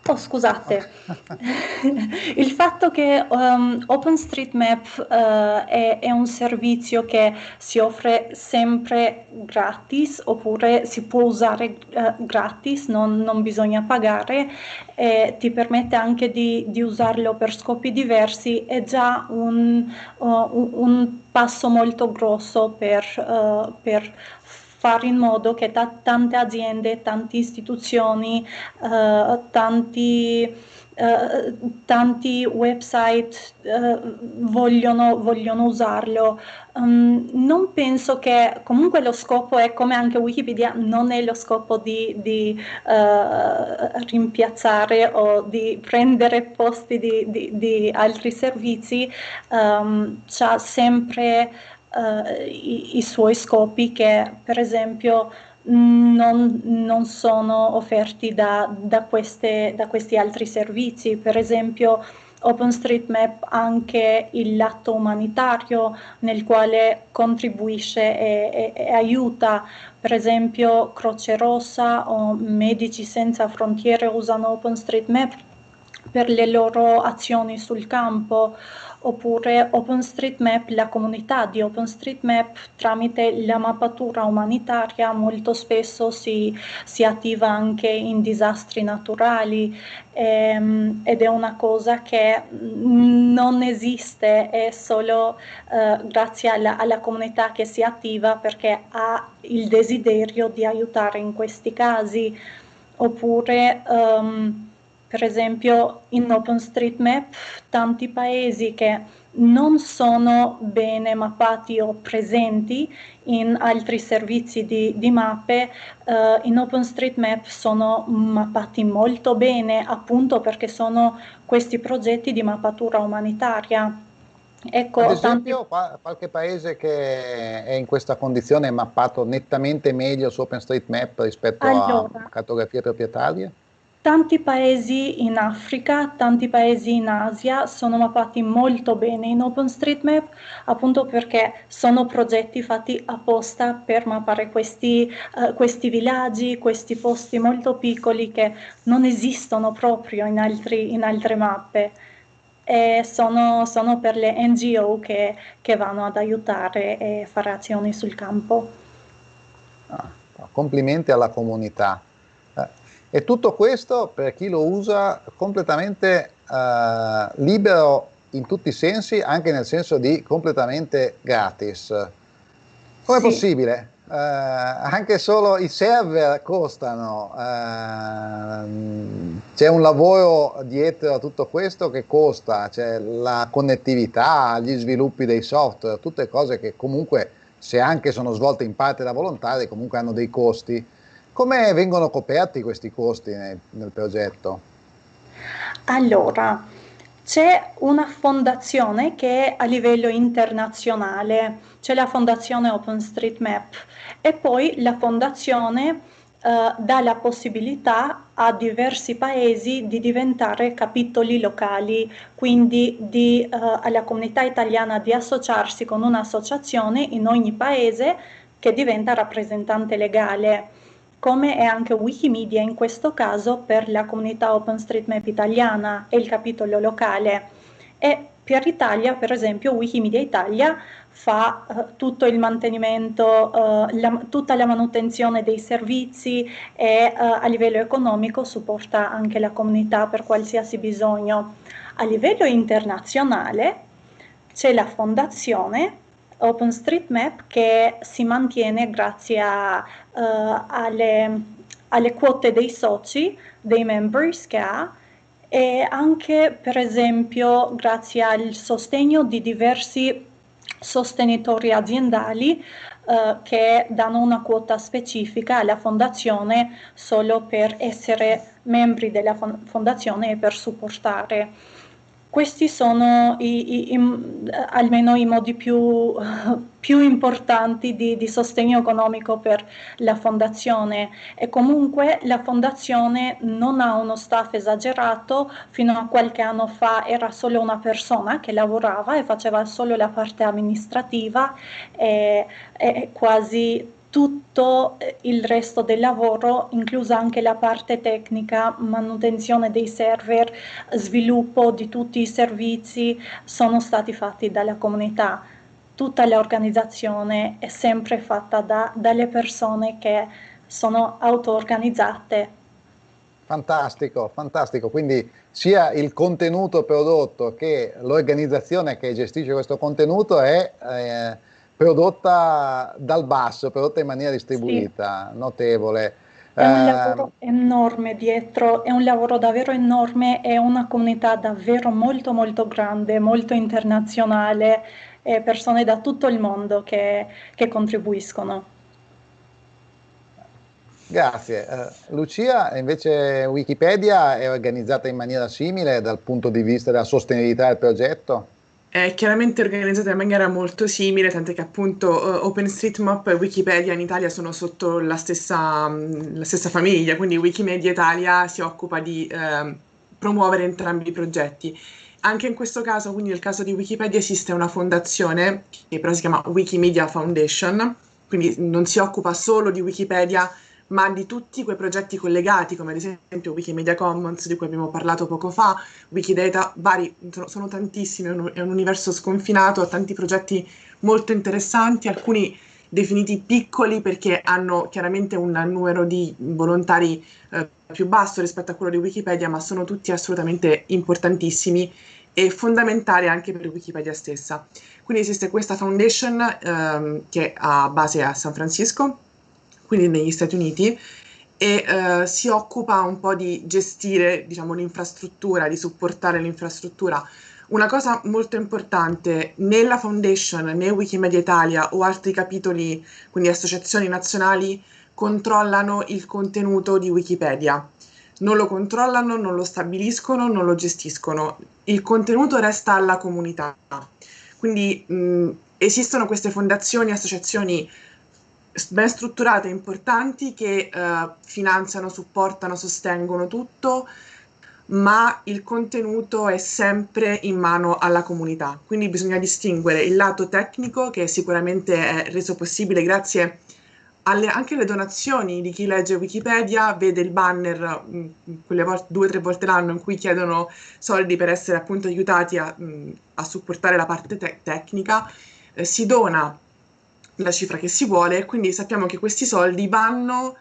Oh, scusate, *laughs* il fatto che um, OpenStreetMap uh, è, è, un servizio che si offre sempre gratis oppure si può usare uh, gratis, non, non, bisogna pagare e ti permette anche di, di usarlo per scopi diversi, è già un, uh, un passo molto grosso per, per fare in modo che t- tante aziende, tante istituzioni, uh, tanti, Uh, tanti website uh, vogliono, vogliono, usarlo. Um, non penso che comunque lo scopo è come anche Wikipedia, non è lo scopo di, di rimpiazzare o di prendere posti di, di, di altri servizi, um, c'ha sempre uh, i, i, suoi scopi che per esempio non, non sono offerti da, da, queste, da questi altri servizi. Per esempio OpenStreetMap anche il lato umanitario nel quale contribuisce e, e, e, aiuta, per esempio Croce Rossa o Medici Senza Frontiere usano OpenStreetMap per le loro azioni sul campo oppure OpenStreetMap, la comunità di OpenStreetMap tramite la mappatura umanitaria molto spesso si, si attiva anche in disastri naturali ehm, ed è una cosa che non esiste, è solo eh, grazie alla, alla comunità che si attiva perché ha il desiderio di aiutare in questi casi. Oppure um, per esempio in OpenStreetMap tanti paesi che non sono bene mappati o presenti in altri servizi di, di mappe, uh, in OpenStreetMap sono mappati molto bene appunto perché sono questi progetti di mappatura umanitaria. Ecco, Ad esempio, tanti... qualche paese che è in questa condizione è mappato nettamente meglio su OpenStreetMap rispetto allora, a cartografie proprietarie? Tanti paesi in Africa, tanti paesi in Asia sono mappati molto bene in OpenStreetMap, appunto perché sono progetti fatti apposta per mappare questi, uh, questi villaggi, questi posti molto piccoli che non esistono proprio in, altri, in altre mappe. E sono, sono per le NGO che, che, vanno ad aiutare e fare azioni sul campo. Ah, complimenti alla comunità. E tutto questo per chi lo usa completamente eh, libero in tutti i sensi, anche nel senso di completamente gratis. Come è possibile? Eh, anche solo i server costano, eh, c'è un lavoro dietro a tutto questo che costa, c'è la connettività, gli sviluppi dei software, tutte cose che comunque se anche sono svolte in parte da volontari comunque hanno dei costi. Come vengono coperti questi costi nel, nel progetto? Allora, c'è una fondazione che è a livello internazionale, c'è la fondazione OpenStreetMap e poi la fondazione uh, dà la possibilità a diversi paesi di diventare capitoli locali, quindi di, uh, alla comunità italiana di associarsi con un'associazione in ogni paese che diventa rappresentante legale come è anche Wikimedia in questo caso per la comunità OpenStreetMap italiana e il capitolo locale. E per Italia, per esempio, Wikimedia Italia fa uh, tutto il mantenimento, uh, la, tutta la manutenzione dei servizi e uh, a livello economico supporta anche la comunità per qualsiasi bisogno. A livello internazionale c'è la fondazione OpenStreetMap che si mantiene grazie a, uh, alle, alle, quote dei soci, dei members che ha e anche per esempio grazie al sostegno di diversi sostenitori aziendali uh, che danno una quota specifica alla fondazione solo per essere membri della fondazione e per supportare. Questi sono i, i, i, almeno i modi più, *laughs* più importanti di, di, sostegno economico per la fondazione. E comunque la fondazione non ha uno staff esagerato, fino a qualche anno fa era solo una persona che lavorava e faceva solo la parte amministrativa e, e quasi tutto eh, il resto del lavoro, inclusa anche la parte tecnica, manutenzione dei server, sviluppo di tutti i servizi, sono stati fatti dalla comunità. Tutta l'organizzazione è sempre fatta da, dalle persone che sono auto-organizzate. Fantastico, fantastico. Quindi sia il contenuto prodotto che l'organizzazione che gestisce questo contenuto è... Eh, prodotta dal basso, prodotta in maniera distribuita, sì. notevole. È un eh, lavoro enorme dietro, è un lavoro davvero enorme, è una comunità davvero molto molto grande, molto internazionale, e persone da tutto il mondo che, che contribuiscono. Grazie. Uh, Lucia, invece Wikipedia è organizzata in maniera simile dal punto di vista della sostenibilità del progetto? È chiaramente organizzata in maniera molto simile, tant'è che appunto uh, OpenStreetMap e Wikipedia in Italia sono sotto la stessa, um, la stessa famiglia, quindi Wikimedia Italia si occupa di uh, promuovere entrambi i progetti. Anche in questo caso, quindi nel caso di Wikipedia, esiste una fondazione che però si chiama Wikimedia Foundation, quindi non si occupa solo di Wikipedia, ma di tutti quei progetti collegati, come ad esempio Wikimedia Commons di cui abbiamo parlato poco fa, Wikidata, vari, sono, tantissimi, è un, è un universo sconfinato, ha tanti progetti molto interessanti, alcuni definiti piccoli perché hanno chiaramente un numero di volontari eh, più basso rispetto a quello di Wikipedia, ma sono tutti assolutamente importantissimi e fondamentali anche per Wikipedia stessa. Quindi esiste questa foundation ehm, che ha base a San Francisco, quindi negli Stati Uniti, e eh, si occupa un po' di gestire diciamo, l'infrastruttura, di supportare l'infrastruttura. Una cosa molto importante, nella Foundation, né Wikimedia Italia o altri capitoli, quindi associazioni nazionali, controllano il contenuto di Wikipedia. Non lo controllano, non lo stabiliscono, non lo gestiscono. Il contenuto resta alla comunità. Quindi mh, esistono queste fondazioni, associazioni ben strutturate e importanti che uh, finanziano, supportano, sostengono tutto, ma il contenuto è sempre in mano alla comunità. Quindi bisogna distinguere il lato tecnico, che sicuramente è reso possibile grazie alle, anche alle donazioni di chi legge Wikipedia, vede il banner mm, quelle volte, due o tre volte l'anno in cui chiedono soldi per essere appunto aiutati a, mm, a supportare la parte te- tecnica, eh, si dona la cifra che si vuole, quindi sappiamo che questi soldi vanno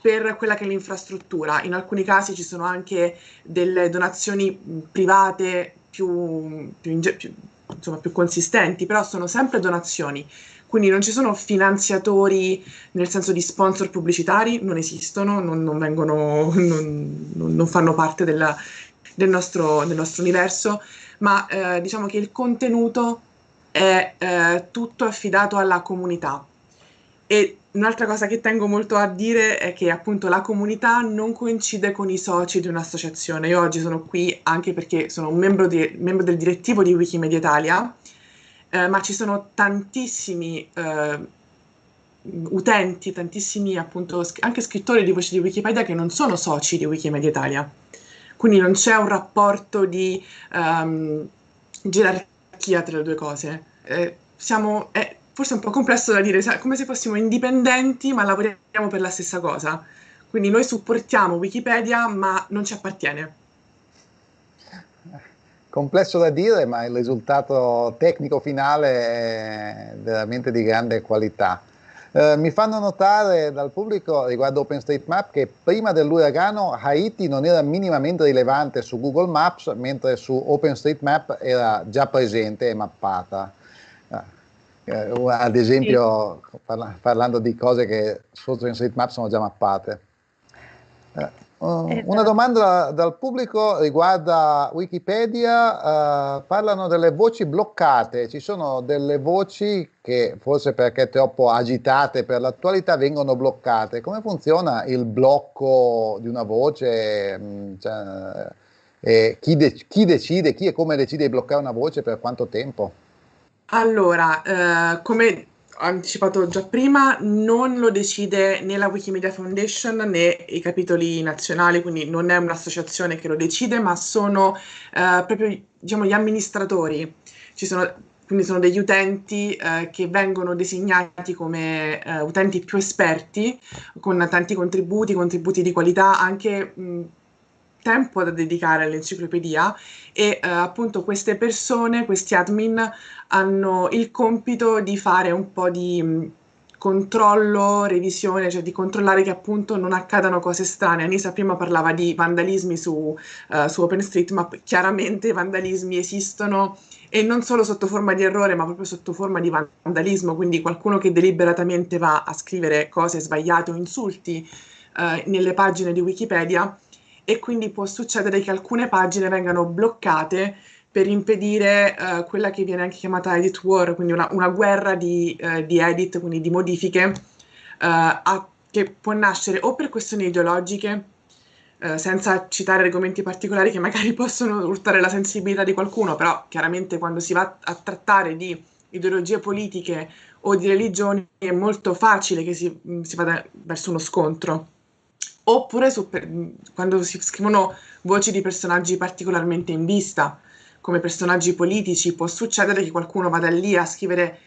per quella che è l'infrastruttura. In alcuni casi ci sono anche delle donazioni private più, più, più, insomma, più consistenti, però sono sempre donazioni. Quindi non ci sono finanziatori nel senso di sponsor pubblicitari, non esistono, non, non, vengono, non, non fanno parte della, del, nostro, del, nostro, universo, ma eh, diciamo che il contenuto è eh, tutto affidato alla comunità. E un'altra cosa che tengo molto a dire è che appunto la comunità non coincide con i soci di un'associazione. Io oggi sono qui anche perché sono un membro, di, membro del direttivo di Wikimedia Italia, eh, ma ci sono tantissimi eh, utenti, tantissimi appunto anche scrittori di voci di Wikipedia che non sono soci di Wikimedia Italia. Quindi non c'è un rapporto di um, gerarchia tra le due cose. Eh, siamo, è, forse un po' complesso da dire, come se fossimo indipendenti ma lavoriamo per la stessa cosa. Quindi noi supportiamo Wikipedia ma non ci appartiene. Complesso da dire, ma il risultato tecnico finale è veramente di grande qualità. Eh, mi fanno notare dal pubblico riguardo OpenStreetMap che prima dell'uragano Haiti non era minimamente rilevante su Google Maps, mentre su OpenStreetMap era già presente e mappata. Eh, ad esempio, parla, parlando di cose che su OpenStreetMap sono già mappate. Eh, esatto. Una domanda dal pubblico riguarda Wikipedia, uh, parlano delle voci bloccate, ci sono delle voci che forse perché troppo agitate per l'attualità vengono bloccate. Come funziona il blocco di una voce? Mm, cioè, eh, chi, de- chi decide, chi e come decide di bloccare una voce per quanto tempo? Allora, eh, come anticipato già prima, non lo decide né la Wikimedia Foundation né i capitoli nazionali, quindi non è un'associazione che lo decide, ma sono eh, proprio diciamo, gli amministratori. Sono, quindi sono degli utenti eh, che vengono designati come eh, utenti più esperti, con tanti contributi, contributi di qualità, anche mh, tempo da dedicare all'enciclopedia e eh, appunto queste persone, questi admin hanno il compito di fare un po' di mh, controllo, revisione, cioè di controllare che appunto non accadano cose strane. Anisa prima parlava di vandalismi su, uh, su OpenStreetMap, chiaramente i vandalismi esistono e non solo sotto forma di errore, ma proprio sotto forma di vandalismo, quindi qualcuno che deliberatamente va a scrivere cose sbagliate o insulti uh, nelle pagine di Wikipedia e quindi può succedere che alcune pagine vengano bloccate per impedire uh, quella che viene anche chiamata edit war, quindi una, una guerra di, uh, di, edit, quindi di modifiche, uh, a, che può nascere o per questioni ideologiche, senza citare argomenti particolari che magari *laughs* possono urtare la sensibilità di qualcuno, però chiaramente quando si va a trattare di ideologie politiche o di religioni è molto facile che si, si vada verso uno scontro oppure su, per, quando si scrivono voci di personaggi particolarmente in vista, come personaggi politici, può succedere che qualcuno vada lì a scrivere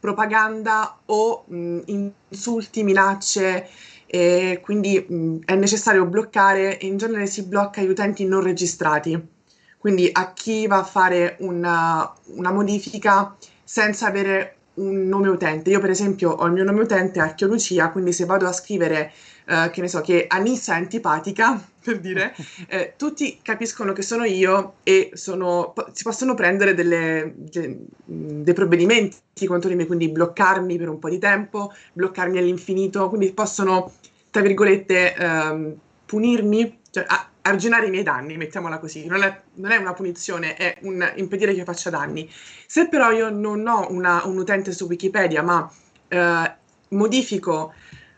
propaganda o mh, insulti, minacce, e quindi mh, è necessario bloccare e in genere si blocca gli utenti non registrati. Quindi a chi va a fare una, una modifica senza avere un nome utente. Io per esempio ho il mio nome utente Archeolucia, quindi se vado a scrivere uh, che ne so, che Anissa è antipatica, *laughs* per dire, eh, tutti capiscono che sono io e sono, po- si possono prendere delle, de, dei provvedimenti contro di me, quindi bloccarmi per un po' di tempo, bloccarmi all'infinito, quindi possono, tra virgolette, um, punirmi, cioè a- arginare i miei danni, mettiamola così, non è, non è, una punizione, è un impedire che io faccia danni. Se però io non ho una, un utente su Wikipedia, ma eh, modifico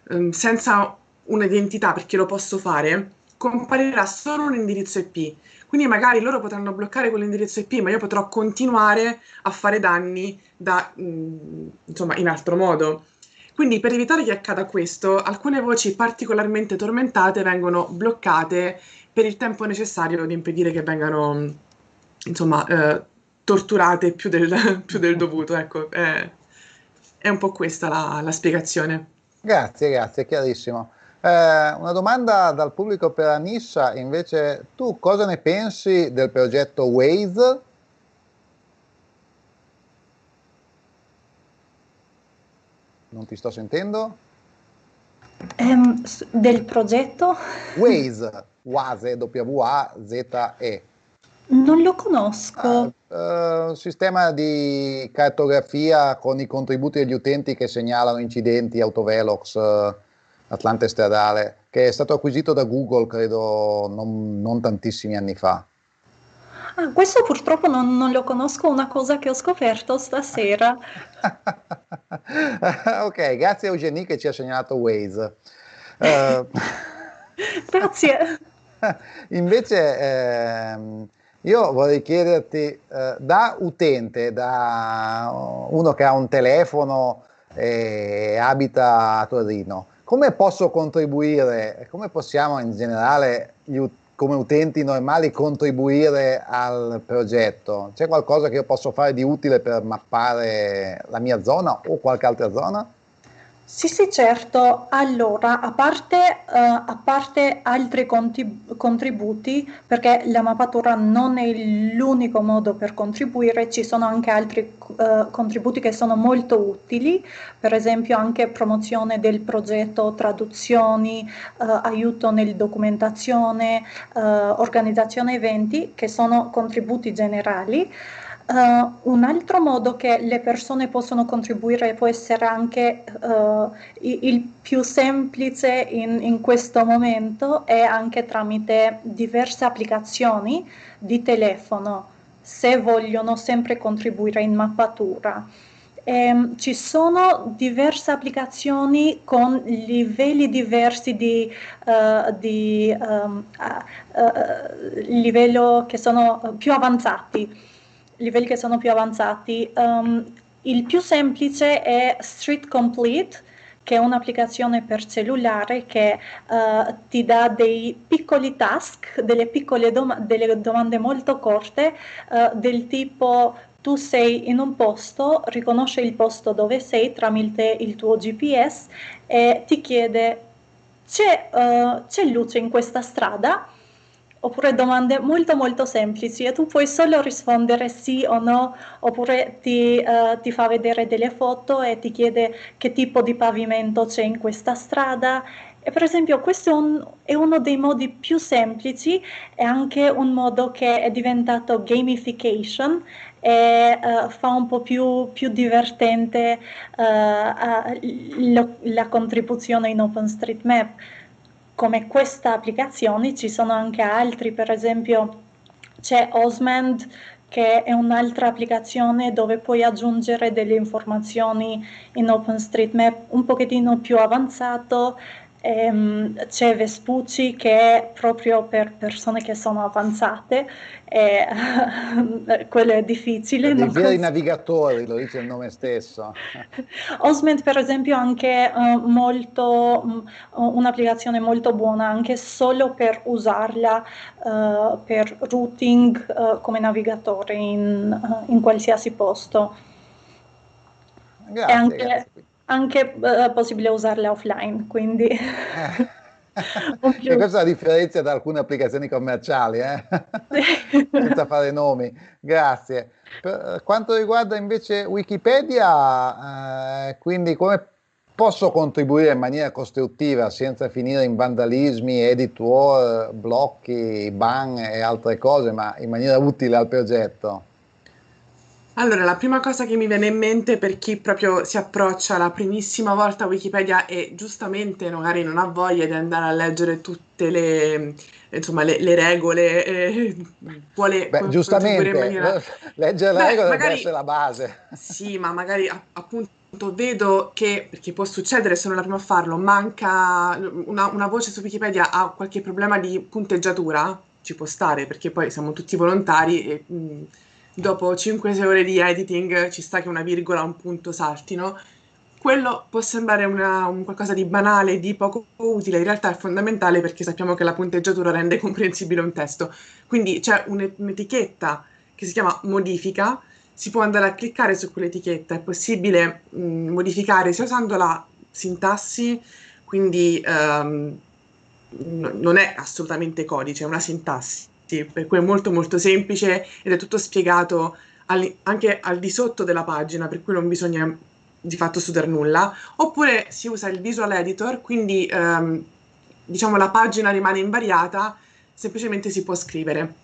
eh, senza un'identità perché lo posso fare, comparirà solo un indirizzo IP. Quindi magari loro potranno bloccare quell'indirizzo IP, ma io potrò continuare a fare danni da, mh, insomma, in altro modo. Quindi per evitare che accada questo, alcune voci particolarmente tormentate vengono bloccate per il tempo necessario ad impedire che vengano, insomma, eh, torturate più del, *laughs* più del dovuto. Ecco, è, è, un po' questa la, la spiegazione. Grazie, grazie, chiarissimo. Eh, una domanda dal pubblico per Anissa, invece, tu cosa ne pensi del progetto Waze? Non ti sto sentendo? Um, del progetto? Waze, Waze, W-A-Z-E. Non lo conosco. Uh, uh, sistema di cartografia con i contributi degli utenti che segnalano incidenti, autovelox, uh, Atlante stradale, che è stato acquisito da Google, credo, non, non tantissimi anni fa. Ah, questo purtroppo non, non, lo conosco, una cosa che ho scoperto stasera. *laughs* ok, grazie a Eugenie che ci ha segnalato Waze. Uh, *laughs* grazie. *laughs* Invece ehm, io vorrei chiederti, eh, da utente, da uno che ha un telefono e abita a Torino, come posso contribuire, come possiamo in generale come utenti normali contribuire al progetto? C'è qualcosa che io posso fare di utile per mappare la mia zona o qualche altra zona? Sì, sì, certo. Allora, a parte, uh, a parte altri conti- contributi, perché la mappatura non è l'unico modo per contribuire, ci sono anche altri uh, contributi che sono molto utili, per esempio anche promozione del progetto, traduzioni, uh, aiuto nel documentazione, organizzazione eventi, che sono contributi generali. Uh, un altro modo che le persone possono contribuire può essere anche uh, il più semplice in, in, questo momento è anche tramite diverse applicazioni di telefono se vogliono sempre contribuire in mappatura. Eh, ci sono diverse applicazioni con livelli diversi di, uh, di um, livello che sono più avanzati livelli che sono più avanzati. Um, il più semplice è Street Complete, che è un'applicazione per cellulare che uh, ti dà dei piccoli task, delle piccole dom- delle domande molto corte, uh, del tipo tu sei in un posto, riconosce il posto dove sei tramite il tuo GPS e ti chiede c'è, uh, c'è luce in questa strada? Oppure domande molto molto semplici e tu puoi solo rispondere sì o no oppure ti, uh, ti, fa vedere delle foto e ti chiede che tipo di pavimento c'è in questa strada. E per esempio questo è, un, è uno dei modi più semplici e anche un modo che è diventato gamification e uh, fa un po' più, più divertente uh, lo, la contribuzione in OpenStreetMap come questa applicazione ci sono anche altri, per esempio c'è Osmand che è un'altra applicazione dove puoi aggiungere delle informazioni in OpenStreetMap un pochettino più avanzato ehm, c'è Vespucci che è proprio per persone che sono avanzate, e, *laughs* quello è difficile. Per dei veri navigatori, lo dice il nome stesso. *laughs* Osment per esempio è anche uh, molto, um, un'applicazione molto buona anche solo per usarla uh, per routing uh, come navigatore in, in qualsiasi posto. Grazie, anche, grazie anche uh, possibile usarle offline, quindi... Eh. *laughs* e questa è la differenza da alcune applicazioni commerciali, eh? *laughs* senza fare nomi. Grazie. Per quanto riguarda invece Wikipedia, eh, quindi come posso contribuire in maniera costruttiva senza finire in vandalismi, editor, blocchi, ban e altre cose, ma in maniera utile al progetto? Allora, la prima cosa che mi viene in mente per chi proprio si approccia la primissima volta a Wikipedia e giustamente magari non ha voglia di andare a leggere tutte le, insomma, le, le regole, eh, vuole Beh, giustamente, maniera... leggere le regole magari, deve essere la base. Sì, ma magari appunto vedo che, perché può succedere, sono la prima a farlo, manca una, una voce su Wikipedia ha qualche problema di punteggiatura, ci può stare, perché poi siamo tutti volontari e... Mh, dopo 5-6 ore di editing ci sta che una virgola un punto saltino. quello può sembrare una, un qualcosa di banale, di poco utile, in realtà è fondamentale perché sappiamo che la punteggiatura rende comprensibile un testo. Quindi c'è un'etichetta che si chiama modifica, si può andare a cliccare su quell'etichetta, è possibile mh, modificare sia usando la sintassi, quindi um, non è assolutamente codice, è una sintassi, per cui è molto molto semplice ed è tutto spiegato al- anche al di sotto della pagina, per cui non bisogna di fatto studiare nulla, oppure si usa il visual editor, quindi um, diciamo la pagina rimane invariata, semplicemente si può scrivere.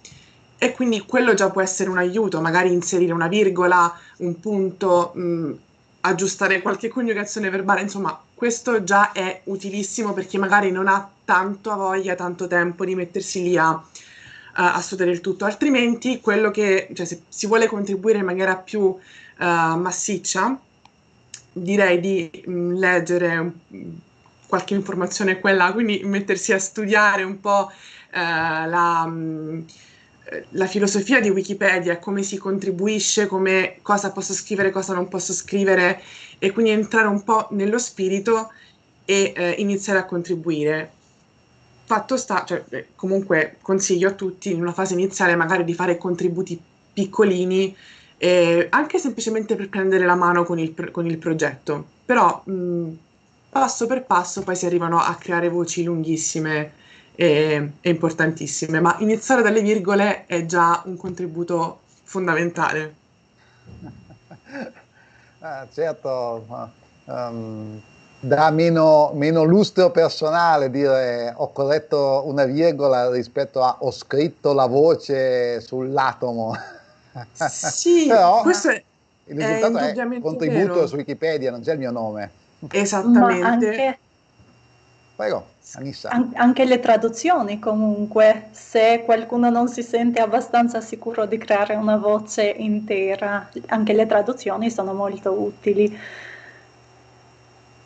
E quindi quello già può essere un aiuto, magari inserire una virgola, un punto, mh, aggiustare qualche coniugazione verbale, insomma, questo già è utilissimo per chi magari non ha tanto voglia, tanto tempo di mettersi lì a, a studiare il tutto, altrimenti quello che, cioè se si vuole contribuire in maniera più uh, massiccia, direi di mh, leggere um, qualche informazione quella, quindi mettersi a studiare un po' uh, la... Mh, la filosofia di Wikipedia, come si contribuisce, come, cosa posso scrivere, cosa non posso scrivere e quindi entrare un po' nello spirito e eh, iniziare a contribuire. Fatto sta, cioè, eh, comunque consiglio a tutti in una fase iniziale magari di fare contributi piccolini, eh, anche semplicemente per prendere la mano con il, con il progetto, però mh, passo per passo poi si arrivano a creare voci lunghissime e, e importantissime, ma iniziare dalle virgole è già un contributo fondamentale. *laughs* ah, certo, um, dà meno, meno, lustro personale dire ho corretto una virgola rispetto a ho scritto la voce sull'atomo. Sì, *laughs* Però, questo è, il risultato è, è contributo vero. su Wikipedia, non c'è il mio nome. Esattamente. Anche... Prego. An- anche le traduzioni comunque, se qualcuno non si sente abbastanza sicuro di creare una voce intera, anche le traduzioni sono molto utili.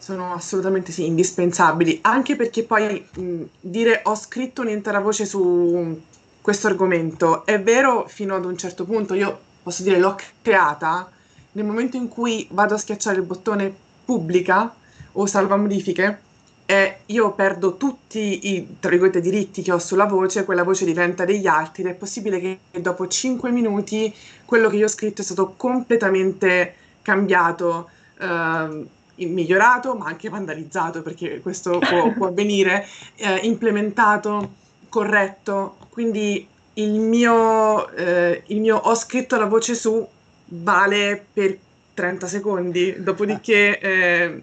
Sono assolutamente sì, indispensabili, anche perché poi mh, dire ho scritto un'intera voce su questo argomento è vero fino ad un certo punto, io posso dire l'ho creata, nel momento in cui vado a schiacciare il bottone pubblica o salva modifiche, eh, io perdo tutti i diritti che ho sulla voce, quella voce diventa degli altri ed è possibile che dopo 5 minuti quello che io ho scritto è stato completamente cambiato, eh, migliorato, ma anche vandalizzato, perché questo può, *laughs* può avvenire, eh, implementato, corretto. Quindi il mio, eh, il mio ho scritto la voce su vale per 30 secondi, dopodiché eh,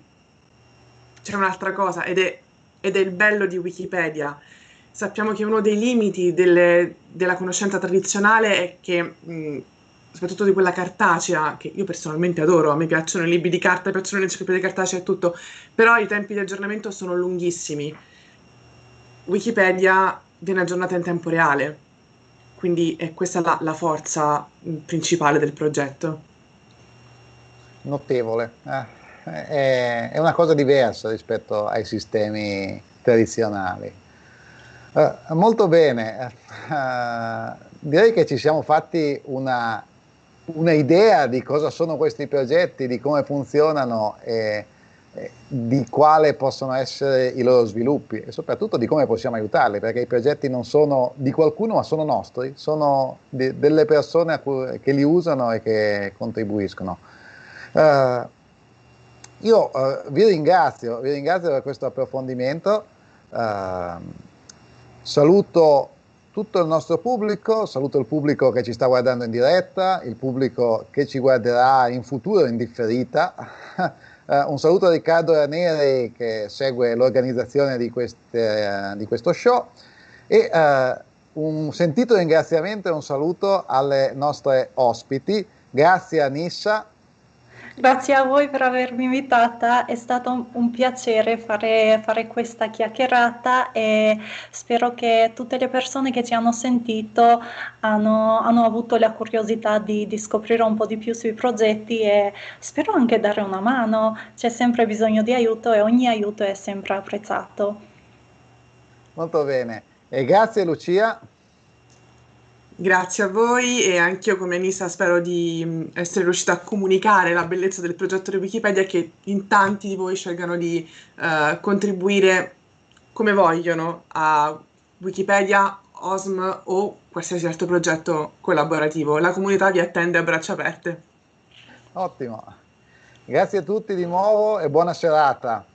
c'è un'altra cosa ed è, ed è il bello di Wikipedia. Sappiamo che uno dei limiti delle, della conoscenza tradizionale è che, mh, soprattutto di quella cartacea, che io personalmente adoro, a me piacciono i libri di carta, mi piacciono le enciclopedie cartacee e tutto, però i tempi di aggiornamento sono lunghissimi. Wikipedia viene aggiornata in tempo reale, quindi è questa la, la forza principale del progetto. Notevole. Eh è, è una cosa diversa rispetto ai sistemi tradizionali. Uh, molto bene, uh, direi che ci siamo fatti una, una, idea di cosa sono questi progetti, di come funzionano e, e, di quale possono essere i loro sviluppi e soprattutto di come possiamo aiutarli, perché i progetti non sono di qualcuno ma sono nostri, sono di, delle persone cui, che li usano e che contribuiscono. Uh, io uh, vi ringrazio, vi ringrazio per questo approfondimento. Uh, saluto tutto il nostro pubblico, saluto il pubblico che ci sta guardando in diretta, il pubblico che ci guarderà in futuro in differita. uh, *laughs* un saluto a Riccardo Raneri che segue l'organizzazione di, queste, di questo show e un sentito ringraziamento e un saluto alle nostre ospiti. Grazie a Nissa Grazie a voi per avermi invitata, è stato un, piacere fare, fare, questa chiacchierata e spero che tutte le persone che ci hanno sentito hanno, hanno avuto la curiosità di, di, scoprire un po' di più sui progetti e spero anche dare una mano, c'è sempre bisogno di aiuto e ogni aiuto è sempre apprezzato. Molto bene, e grazie Lucia. Grazie a voi e anch'io come Anissa spero di mm, essere riuscita a comunicare la bellezza del progetto di Wikipedia e che in tanti di voi scelgano di uh, contribuire come vogliono a Wikipedia, OSM o qualsiasi altro progetto collaborativo. La comunità vi attende a braccia aperte. Ottimo. Grazie a tutti di nuovo e buona serata.